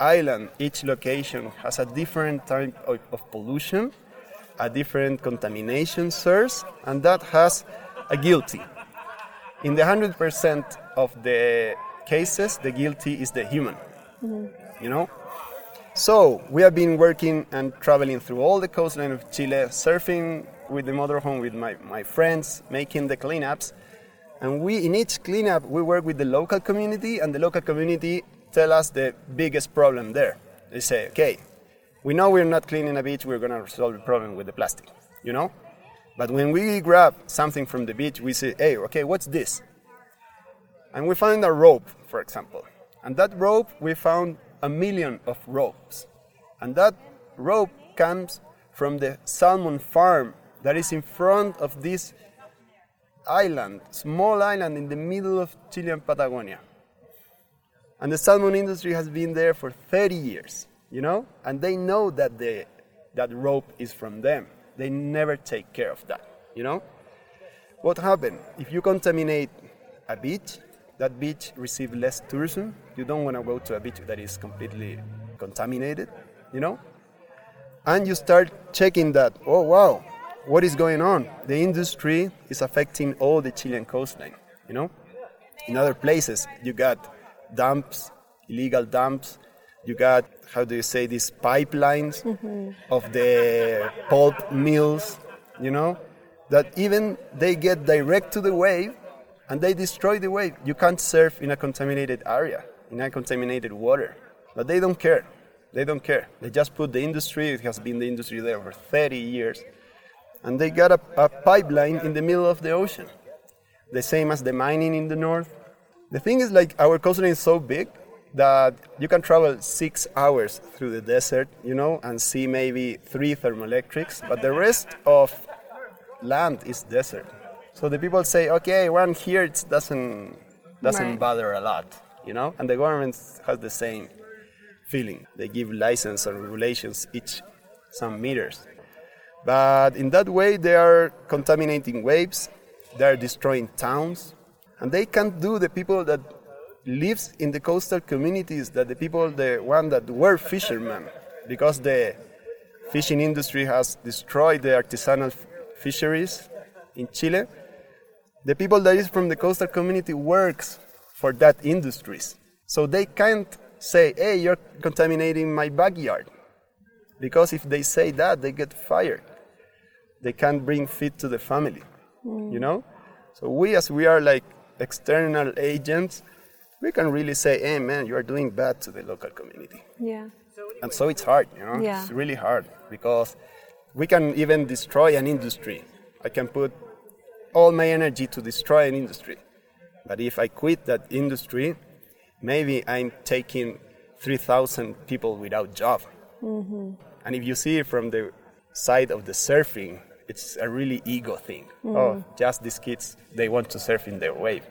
island, each location has a different type of, of pollution, a different contamination source, and that has a guilty. In the 100% of the cases, the guilty is the human. Mm-hmm. You know? So, we have been working and traveling through all the coastline of Chile, surfing with the motorhome with my, my friends, making the cleanups. And we, in each cleanup, we work with the local community, and the local community tell us the biggest problem there. They say, okay, we know we're not cleaning a beach, we're to solve the problem with the plastic, you know? But when we grab something from the beach, we say, hey, okay, what's this? And we find a rope, for example. And that rope, we found a million of ropes. And that rope comes from the salmon farm that is in front of this island, small island in the middle of Chilean Patagonia. And the salmon industry has been there for 30 years, you know? And they know that the, that rope is from them. They never take care of that, you know? What happened? If you contaminate a beach, that beach receives less tourism. You don't want to go to a beach that is completely contaminated, you know? And you start checking that, oh wow, what is going on? The industry is affecting all the Chilean coastline, you know? In other places, you got dumps, illegal dumps. You got, how do you say, these pipelines mm-hmm. of the pulp mills, you know, that even they get direct to the wave and they destroy the wave. You can't surf in a contaminated area. in a contaminated water. But they don't care. They don't care. They just put the industry, it has been the industry there for 30 years, and they got a, a pipeline in the middle of the ocean. The same as the mining in the north. The thing is, like, our coastline is so big that you can travel six hours through the desert, you know, and see maybe three thermoelectrics, but the rest of land is desert. So the people say, okay, one here it doesn't doesn't Right. bother a lot, you know, and the government has the same feeling. They give license and regulations each some meters, but in that way they are contaminating waves, they are destroying towns, and they can't do the people that lives in the coastal communities that the people the one that were fishermen because the fishing industry has destroyed the artisanal fisheries in Chile. The people that is from the coastal community works for that industries. So they can't say hey you're contaminating my backyard because if they say that they get fired they can't bring feed to the family you know? So we as we are like external agents we can really say hey man you are doing bad to the local community. Yeah. and so it's hard you know? Yeah. it's really hard because we can even destroy an industry. I can put all my energy to destroy an industry. But if i quit that industry maybe i'm taking 3000 people without job. Mm-hmm. and if you see it from the side of the surfing it's a really ego thing. Mm. Oh just these kids they want to surf in their wave.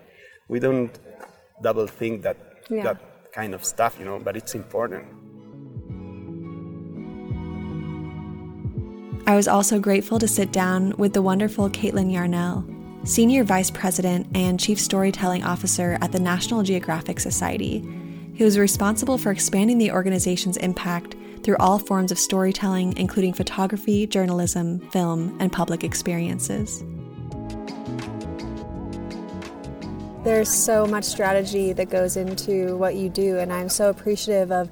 We don't double think that Yeah. that kind of stuff you know but it's important. I was also grateful to sit down with the wonderful Kaitlin Yarnall, Senior Vice President and Chief Storytelling Officer at the National Geographic Society, who is responsible for expanding the organization's impact through all forms of storytelling, including photography, journalism, film, and public experiences. There's so much strategy that goes into what you do, and I'm so appreciative of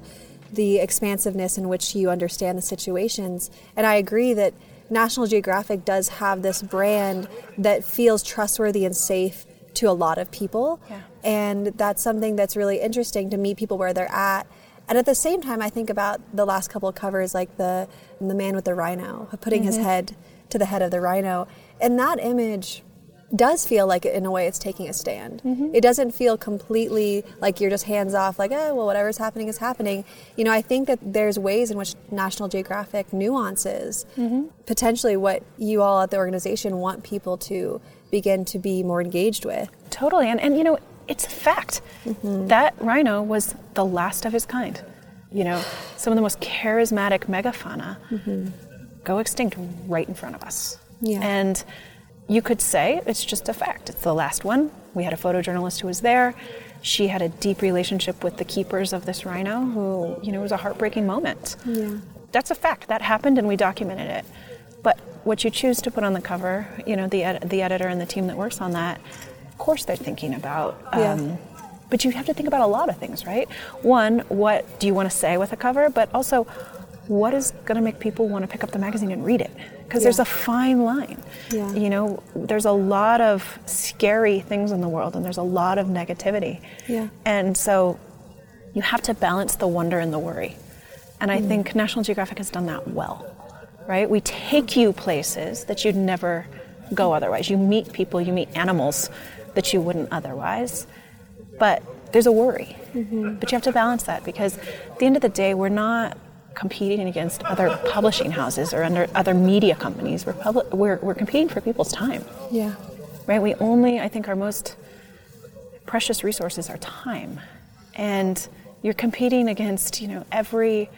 the expansiveness in which you understand the situations. And I agree that National Geographic does have this brand that feels trustworthy and safe to a lot of people. And that's something that's really interesting to meet people where they're at. And at the same time, I think about the last couple of covers, like the the man with the rhino, putting his mm-hmm. head to the head of the rhino, and that image does feel like in a way it's taking a stand. Mm-hmm. It doesn't feel completely like you're just hands off, like, oh, well, whatever's happening is happening. You know, I think that there's ways in which National Geographic nuances mm-hmm. potentially what you all at the organization want people to begin to be more engaged with. Totally. And, and you know, it's a fact. Mm-hmm. That rhino was the last of his kind. You know, some of the most charismatic megafauna mm-hmm. go extinct right in front of us. Yeah. And you could say it's just a fact. It's the last one. We had a photojournalist who was there. She had a deep relationship with the keepers of this rhino who, you know, it was a heartbreaking moment. Yeah. That's a fact. That happened and we documented it. But what you choose to put on the cover, you know, the, ed- the editor and the team that works on that, course they're thinking about. um, Yeah. But you have to think about a lot of things, right? One, what do you want to say with a cover? But also, what is going to make people want to pick up the magazine and read it? Because there's a fine line. Yeah. You know, there's a lot of scary things in the world and there's a lot of negativity. Yeah. And so you have to balance the wonder and the worry. And I think National Geographic has done that well, right? We take you places that you'd never go otherwise. You meet people, you meet animals that you wouldn't otherwise. But there's a worry. Mm-hmm. But you have to balance that because at the end of the day, we're not competing against other publishing houses or under other media companies. We're, public, we're, we're competing for people's time Yeah. right? We only, I think, our most precious resources are time, and you're competing against, you know, every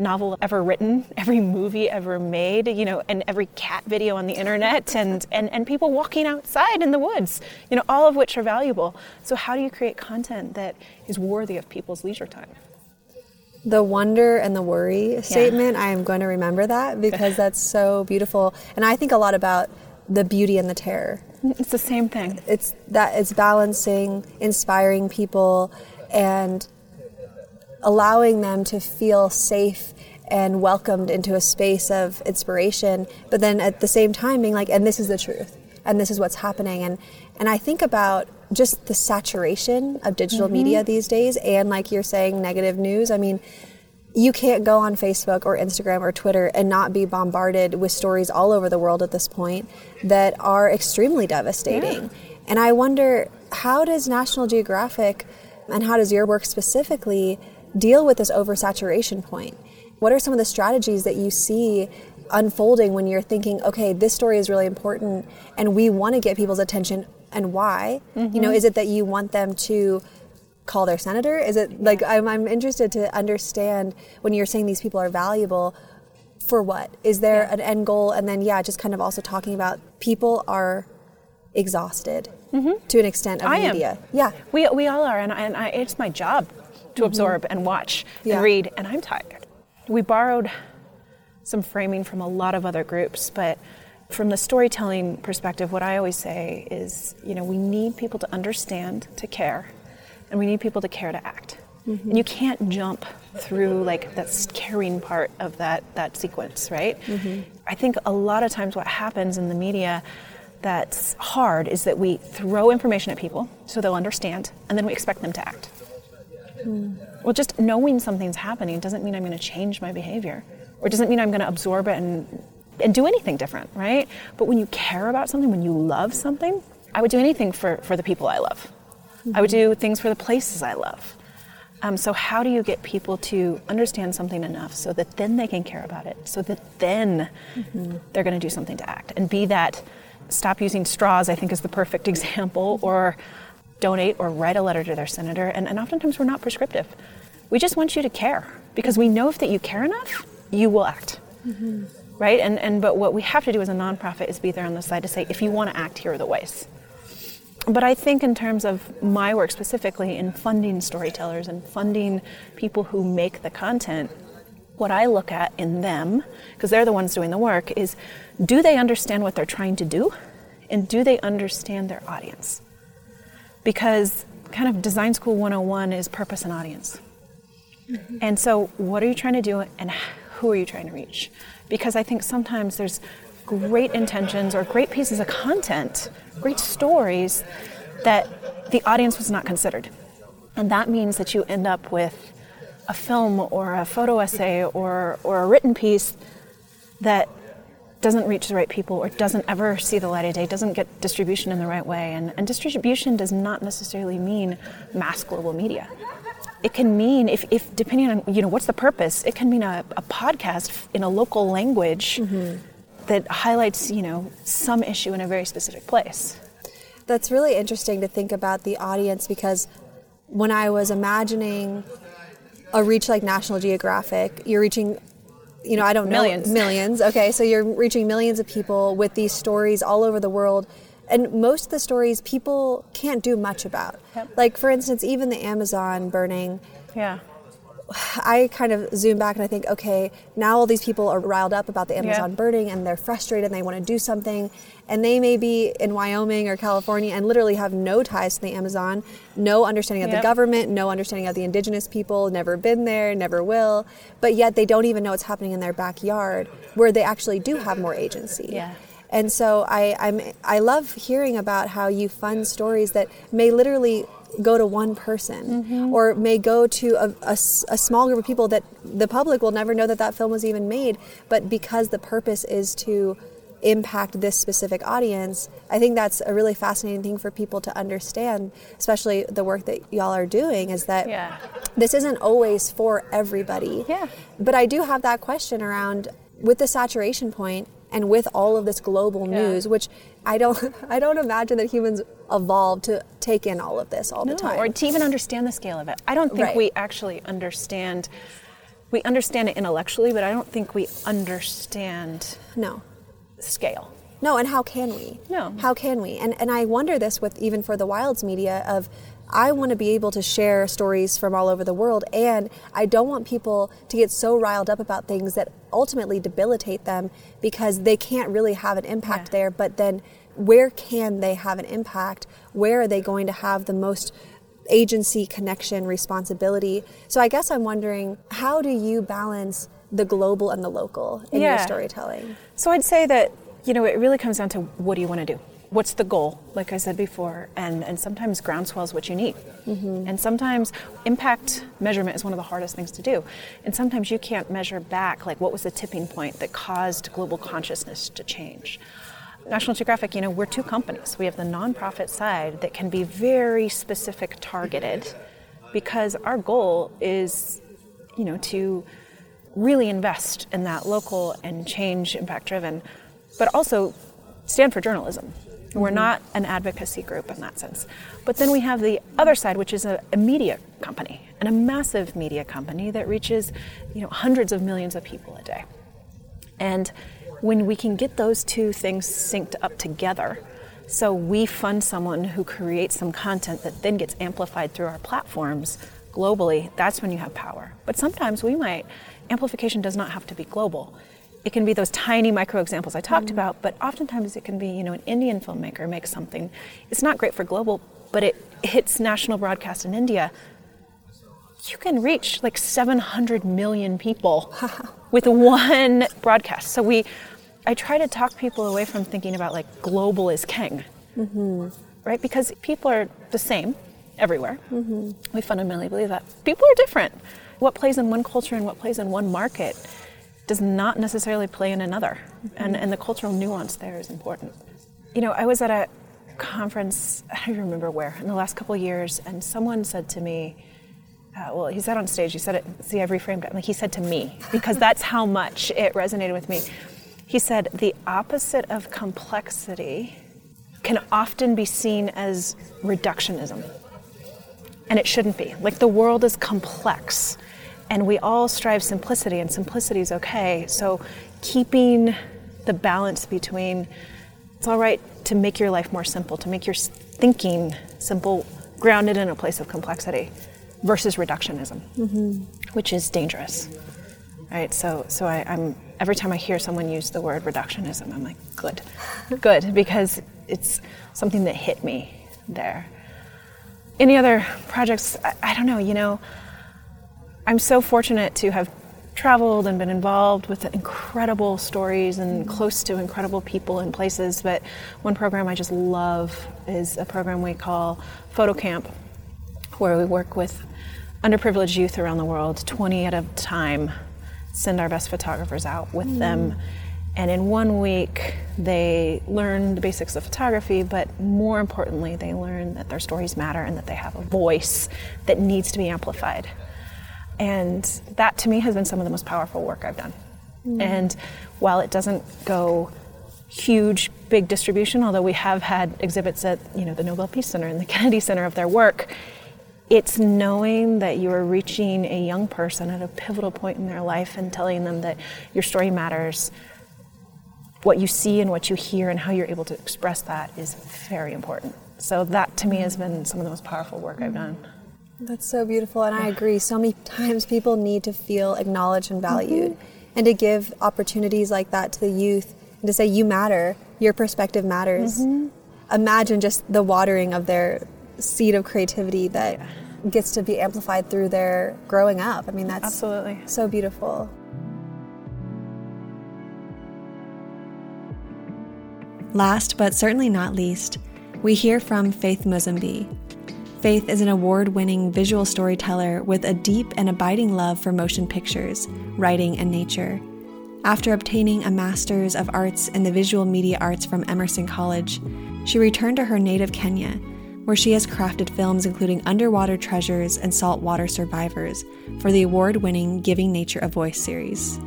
novel ever written, every movie ever made, you know, and every cat video on the internet, and and and people walking outside in the woods, you know, all of which are valuable. So how do you create content that is worthy of people's leisure time? the wonder and the worry statement i am going to remember that because that's so beautiful and i think a lot about the beauty and the terror It's the same thing. it's that it's balancing inspiring people and allowing them to feel safe and welcomed into a space of inspiration but then at the same time being like and this is the truth and this is what's happening. And and i think about just the saturation of digital mm-hmm. media these days and like you're saying negative news. I mean you can't go on facebook or instagram or twitter and not be bombarded with stories all over the world at this point that are extremely devastating. And i wonder how does national geographic and how does your work specifically deal with this oversaturation point. What are some of the strategies that you see unfolding when you're thinking okay this story is really important and we want to get people's attention and why? You know mm-hmm. is it that you want them to call their senator? Is it like I'm, I'm interested to understand when you're saying these people are valuable for what? Is there an end goal? And then yeah just kind of also talking about people are exhausted mm-hmm. to an extent of I am. media. Yeah. We, we all are, and, and I, it's my job to mm-hmm. absorb and watch Yeah. and read, and I'm tired. We borrowed some framing from a lot of other groups, but from the storytelling perspective, what I always say is, you know, we need people to understand, to care, and we need people to care to act. Mm-hmm. And you can't jump through like that caring part of that that sequence, right? Mm-hmm. I think a lot of times what happens in the media that's hard is that we throw information at people so they'll understand, and then we expect them to act. Well, just knowing something's happening doesn't mean I'm going to change my behavior, or doesn't mean I'm going to absorb it and and do anything different, right? But when you care about something, when you love something, I would do anything for for the people I love. I would do things for the places I love. Um, so how do you get people to understand something enough so that then they can care about it, so that then they're going to do something to act and be that stop using straws, I think is the perfect example, or donate or write a letter to their senator. And, and oftentimes we're not prescriptive. We just want you to care because we know if that you care enough, you will act. Mm-hmm. Right? And, and but what we have to do as a nonprofit is be there on the side to say, if you want to act, here are the ways. But I think in terms of my work specifically in funding storytellers and funding people who make the content, what I look at in them, because they're the ones doing the work, is do they understand what they're trying to do? And do they understand their audience? Because kind of design school 101 is purpose and audience. And so, what are you trying to do and who are you trying to reach? Because I think sometimes there's great intentions or great pieces of content, great stories that the audience was not considered. And that means that you end up with a film or a photo essay or, or a written piece that doesn't reach the right people or doesn't ever see the light of day, doesn't get distribution in the right way. And, and distribution does not necessarily mean mass global media. It can mean, if, if depending on, you know, what's the purpose, it can mean a, a podcast in a local language mm-hmm. that highlights, you know, some issue in a very specific place. That's really interesting to think about the audience because when I was imagining a reach like National Geographic, you're reaching, you know, I don't know, Millions. millions. Okay, so you're reaching millions of people with these stories all over the world. And most of the stories people can't do much about. Yep. Like, for instance, even the Amazon burning, Yeah. I kind of zoom back and I think, okay, now all these people are riled up about the Amazon Yeah. burning and they're frustrated and they want to do something. And they may be in Wyoming or California and literally have no ties to the Amazon, no understanding of the government, no understanding of the indigenous people, never been there, never will. But yet they don't even know what's happening in their backyard where they actually do have more agency. Yeah. And so I, I'm, I love hearing about how you fund stories that may literally go to one person Mm-hmm. or may go to a a small group of people that the public will never know that that film was even made. But because the purpose is to impact this specific audience, I think that's a really fascinating thing for people to understand, especially the work that y'all are doing, is that Yeah. this isn't always for everybody. Yeah. But I do have that question around with the saturation point and with all of this global Yeah. news, which I don't I don't imagine that humans evolved to take in all of this all the time. or to even understand the scale of it. I don't think Right. we actually understand. We understand it intellectually, but I don't think we understand no. scale. No, and how can we? No. How can we? And and I wonder this with even for the wilds media of I want to be able to share stories from all over the world and I don't want people to get so riled up about things that ultimately debilitate them because they can't really have an impact Yeah. there, but then where can they have an impact? Where are they going to have the most agency, connection, responsibility? So I guess I'm wondering how do you balance the global and the local in your storytelling? So I'd say that you know it really comes down to what do you want to do. what's the goal, like I said before, and, and sometimes groundswell is what you need. Mm-hmm. And sometimes impact measurement is one of the hardest things to do. And sometimes you can't measure back, like what was the tipping point that caused global consciousness to change. National Geographic, you know, we're two companies. We have the nonprofit side that can be very specific targeted because our goal is, you know, to really invest in that local and change impact driven, but also stand for journalism. We're not an advocacy group in that sense. But then we have the other side, which is a, a, media company, and a massive media company that reaches, you know, hundreds of millions of people a day. And when we can get those two things synced up together, so we fund someone who creates some content that then gets amplified through our platforms globally, that's when you have power. But sometimes we might, amplification does not have to be global it can be those tiny micro examples I talked mm-hmm. about, but oftentimes it can be, you know, an Indian filmmaker makes something. It's not great for global, but it hits national broadcast in India. You can reach like 700 million people with one broadcast. So we, I try to talk people away from thinking about like global is king, mm-hmm. right? Because people are the same everywhere. Mm-hmm. We fundamentally believe that people are different. What plays in one culture and what plays in one market does not necessarily play in another. Mm-hmm. And, and the cultural nuance there is important. You know, I was at a conference, I don't even remember where, in the last couple of years, and someone said to me, uh, well, he said on stage, he said it, see, I've reframed it. Like he said to me, because that's how much it resonated with me. He said, the opposite of complexity can often be seen as reductionism. And it shouldn't be. Like the world is complex and we all strive simplicity, and simplicity is okay. So, keeping the balance between it's all right to make your life more simple, to make your thinking simple, grounded in a place of complexity, versus reductionism, mm-hmm. which is dangerous. Right. So, so I, I'm every time I hear someone use the word reductionism, I'm like, good, good, because it's something that hit me there. Any other projects? I, I don't know. You know. I'm so fortunate to have traveled and been involved with incredible stories and close to incredible people and places. But one program I just love is a program we call Photo Camp, where we work with underprivileged youth around the world, 20 at a time, send our best photographers out with mm. them. And in one week, they learn the basics of photography, but more importantly, they learn that their stories matter and that they have a voice that needs to be amplified. And that to me has been some of the most powerful work I've done. Mm. And while it doesn't go huge, big distribution, although we have had exhibits at you know the Nobel Peace Center and the Kennedy Center of their work, it's knowing that you are reaching a young person at a pivotal point in their life and telling them that your story matters. What you see and what you hear and how you're able to express that is very important. So that to me has been some of the most powerful work I've done. That's so beautiful, and I agree. So many times people need to feel acknowledged and valued, mm-hmm. and to give opportunities like that to the youth and to say, You matter, your perspective matters. Mm-hmm. Imagine just the watering of their seed of creativity that yeah. gets to be amplified through their growing up. I mean, that's absolutely so beautiful. Last but certainly not least, we hear from Faith Musembi Faith is an award winning visual storyteller with a deep and abiding love for motion pictures, writing, and nature. After obtaining a Master's of Arts in the Visual Media Arts from Emerson College, she returned to her native Kenya, where she has crafted films including Underwater Treasures and Saltwater Survivors for the award winning Giving Nature a Voice series.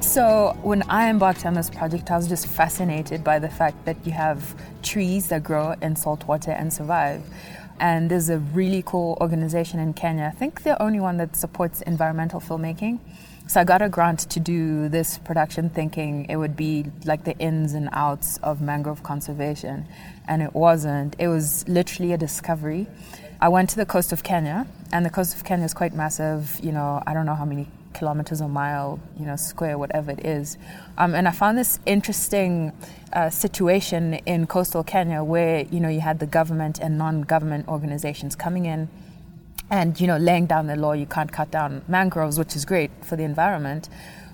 So, when I embarked on this project, I was just fascinated by the fact that you have trees that grow in salt water and survive. And there's a really cool organization in Kenya. I think the only one that supports environmental filmmaking. So I got a grant to do this production thinking it would be like the ins and outs of mangrove conservation. And it wasn't. It was literally a discovery. I went to the coast of Kenya, and the coast of Kenya is quite massive. You know, I don't know how many kilometers or mile, you know, square, whatever it is. Um, and I found this interesting uh, situation in coastal Kenya where, you know, you had the government and non-government organizations coming in and, you know, laying down the law, you can't cut down mangroves, which is great for the environment.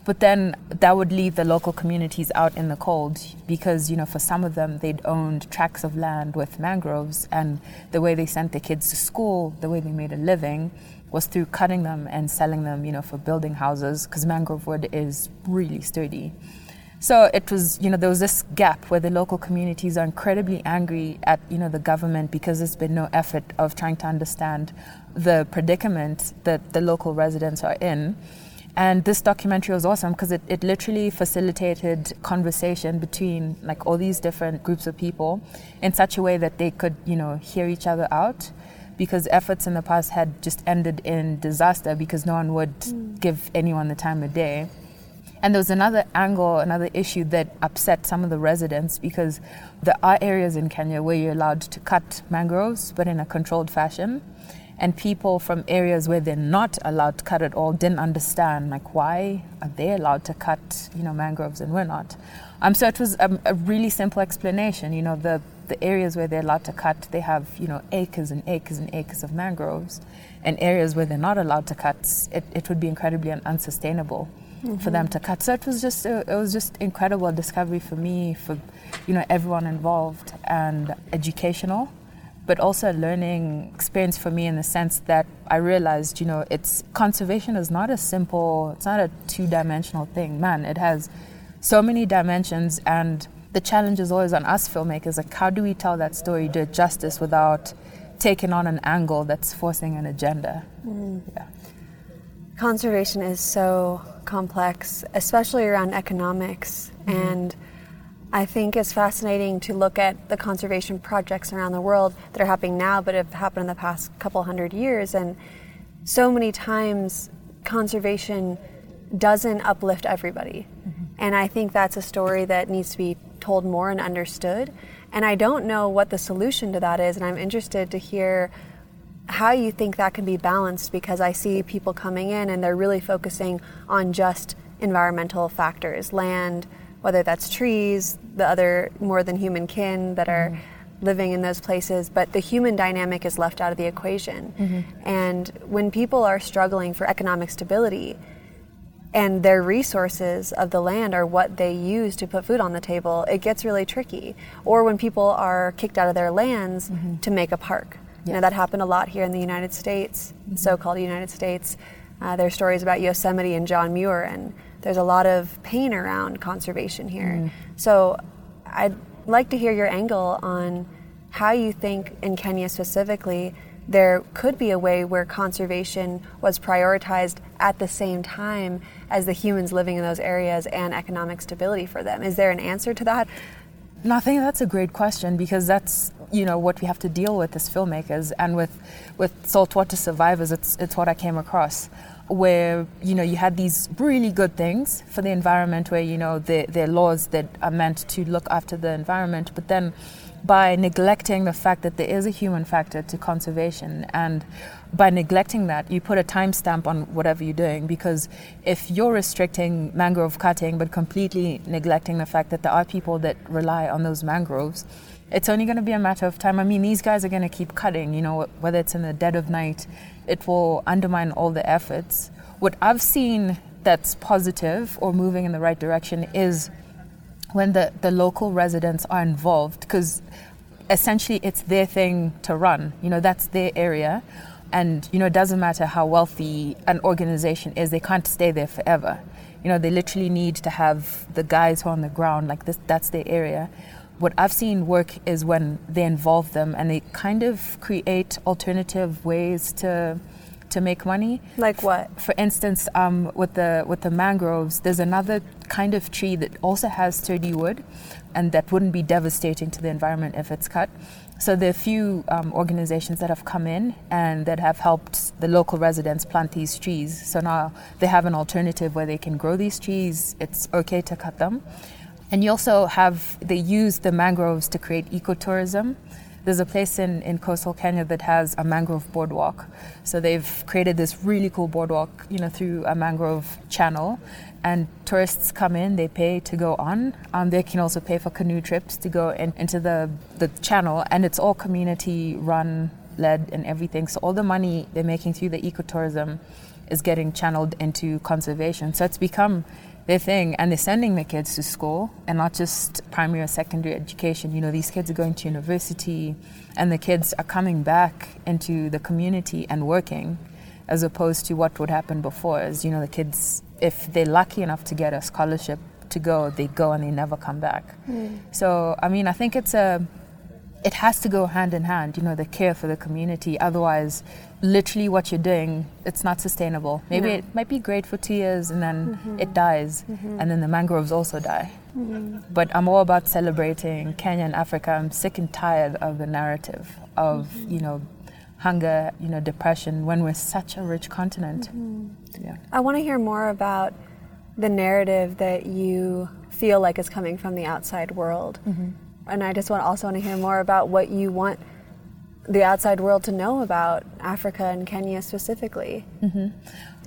But then that would leave the local communities out in the cold because, you know, for some of them, they'd owned tracts of land with mangroves, and the way they sent their kids to school, the way they made a living, was through cutting them and selling them, you know, for building houses because mangrove wood is really sturdy. So it was, you know, there was this gap where the local communities are incredibly angry at, you know, the government because there's been no effort of trying to understand the predicament that the local residents are in. And this documentary was awesome because it, it literally facilitated conversation between like all these different groups of people in such a way that they could, you know, hear each other out. Because efforts in the past had just ended in disaster because no one would mm. give anyone the time of day. And there was another angle, another issue that upset some of the residents because there are areas in Kenya where you're allowed to cut mangroves, but in a controlled fashion and people from areas where they're not allowed to cut at all didn't understand like why are they allowed to cut you know mangroves and we're not um, so it was a, a really simple explanation you know the the areas where they're allowed to cut they have you know acres and acres and acres of mangroves and areas where they're not allowed to cut it, it would be incredibly unsustainable mm-hmm. for them to cut so it was just a, it was just incredible discovery for me for you know everyone involved and educational but also a learning experience for me in the sense that I realized, you know, it's conservation is not a simple, it's not a two dimensional thing. Man, it has so many dimensions, and the challenge is always on us filmmakers like, how do we tell that story, do it justice without taking on an angle that's forcing an agenda? Mm. Yeah. Conservation is so complex, especially around economics. Mm-hmm. And I think it's fascinating to look at the conservation projects around the world that are happening now, but have happened in the past couple hundred years. And so many times, conservation doesn't uplift everybody. Mm-hmm. And I think that's a story that needs to be told more and understood. And I don't know what the solution to that is, and I'm interested to hear how you think that can be balanced because I see people coming in and they're really focusing on just environmental factors land whether that's trees, the other more than human kin that are mm-hmm. living in those places, but the human dynamic is left out of the equation. Mm-hmm. And when people are struggling for economic stability, and their resources of the land are what they use to put food on the table, it gets really tricky. Or when people are kicked out of their lands mm-hmm. to make a park. Yes. You know, that happened a lot here in the United States, mm-hmm. so called United States. Uh, there are stories about Yosemite and John Muir and there's a lot of pain around conservation here. Mm. So I'd like to hear your angle on how you think in Kenya specifically there could be a way where conservation was prioritized at the same time as the humans living in those areas and economic stability for them. Is there an answer to that? No, I think that's a great question because that's you know what we have to deal with as filmmakers and with with saltwater survivors. It's it's what I came across where you know you had these really good things for the environment where you know there, there are laws that are meant to look after the environment but then by neglecting the fact that there is a human factor to conservation and by neglecting that you put a timestamp on whatever you're doing because if you're restricting mangrove cutting but completely neglecting the fact that there are people that rely on those mangroves it's only going to be a matter of time. I mean, these guys are going to keep cutting, you know, whether it's in the dead of night, it will undermine all the efforts. What I've seen that's positive or moving in the right direction is when the, the local residents are involved, because essentially it's their thing to run, you know, that's their area. And, you know, it doesn't matter how wealthy an organization is, they can't stay there forever. You know, they literally need to have the guys who are on the ground, like this, that's their area what I've seen work is when they involve them and they kind of create alternative ways to to make money. Like what? For instance, um, with the with the mangroves, there's another kind of tree that also has sturdy wood, and that wouldn't be devastating to the environment if it's cut. So there are a few um, organizations that have come in and that have helped the local residents plant these trees. So now they have an alternative where they can grow these trees. It's okay to cut them. And you also have, they use the mangroves to create ecotourism. There's a place in, in coastal Kenya that has a mangrove boardwalk. So they've created this really cool boardwalk, you know, through a mangrove channel. And tourists come in, they pay to go on. Um, they can also pay for canoe trips to go in, into the, the channel. And it's all community run, led, and everything. So all the money they're making through the ecotourism is getting channeled into conservation. So it's become their thing and they're sending their kids to school and not just primary or secondary education. You know, these kids are going to university and the kids are coming back into the community and working as opposed to what would happen before is, you know, the kids, if they're lucky enough to get a scholarship to go, they go and they never come back. Mm. So, I mean, I think it's a, it has to go hand in hand, you know, the care for the community. Otherwise, literally what you're doing, it's not sustainable. Maybe no. it might be great for two years and then mm-hmm. it dies, mm-hmm. and then the mangroves also die. Mm-hmm. But I'm all about celebrating Kenya and Africa. I'm sick and tired of the narrative of, mm-hmm. you know, hunger, you know, depression when we're such a rich continent. Mm-hmm. Yeah. I want to hear more about the narrative that you feel like is coming from the outside world. Mm-hmm. And I just want also want to hear more about what you want the outside world to know about Africa and Kenya specifically. Mm-hmm.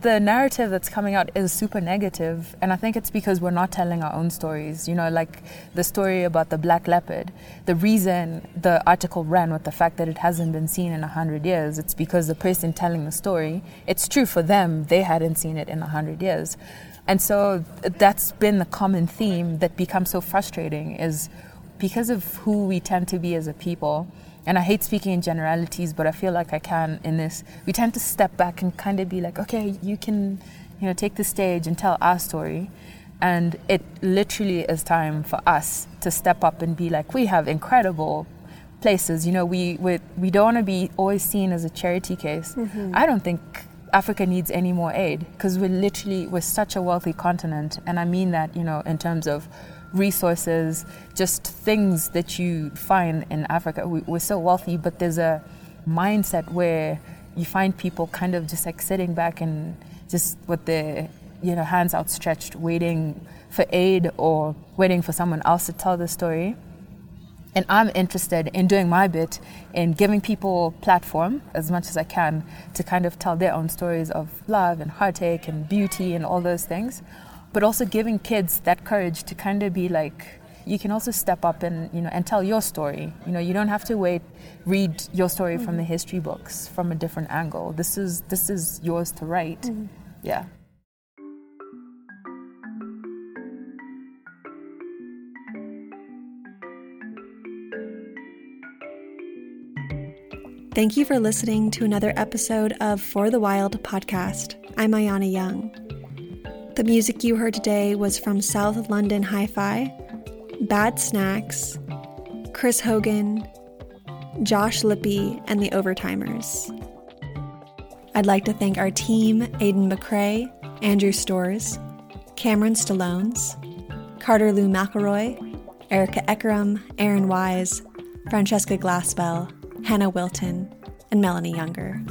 The narrative that's coming out is super negative, and I think it's because we're not telling our own stories. You know, like the story about the black leopard. The reason the article ran with the fact that it hasn't been seen in a hundred years, it's because the person telling the story, it's true for them, they hadn't seen it in a hundred years. And so that's been the common theme that becomes so frustrating is because of who we tend to be as a people and I hate speaking in generalities, but I feel like I can in this. We tend to step back and kind of be like, okay, you can, you know, take the stage and tell our story. And it literally is time for us to step up and be like, we have incredible places. You know, we we, we don't want to be always seen as a charity case. Mm-hmm. I don't think Africa needs any more aid because we're literally we're such a wealthy continent, and I mean that you know in terms of resources, just things that you find in Africa. We, are so wealthy, but there's a mindset where you find people kind of just like sitting back and just with their you know hands outstretched, waiting for aid or waiting for someone else to tell the story. And I'm interested in doing my bit in giving people platform as much as I can to kind of tell their own stories of love and heartache and beauty and all those things but also giving kids that courage to kind of be like you can also step up and you know and tell your story you know you don't have to wait read your story mm-hmm. from the history books from a different angle this is this is yours to write mm-hmm. yeah Thank you for listening to another episode of For the Wild podcast. I'm Ayana Young. The music you heard today was from South London Hi Fi, Bad Snacks, Chris Haugen, Josh Lippi, and the Overtimers. I'd like to thank our team Aidan McCrae, Andrew Stores, Cameron Stallones, Carter Lou McElroy, Erica Ekrem, Aaron Wise, Francesca Glassbell, Hannah Wilton, and Melanie Younger.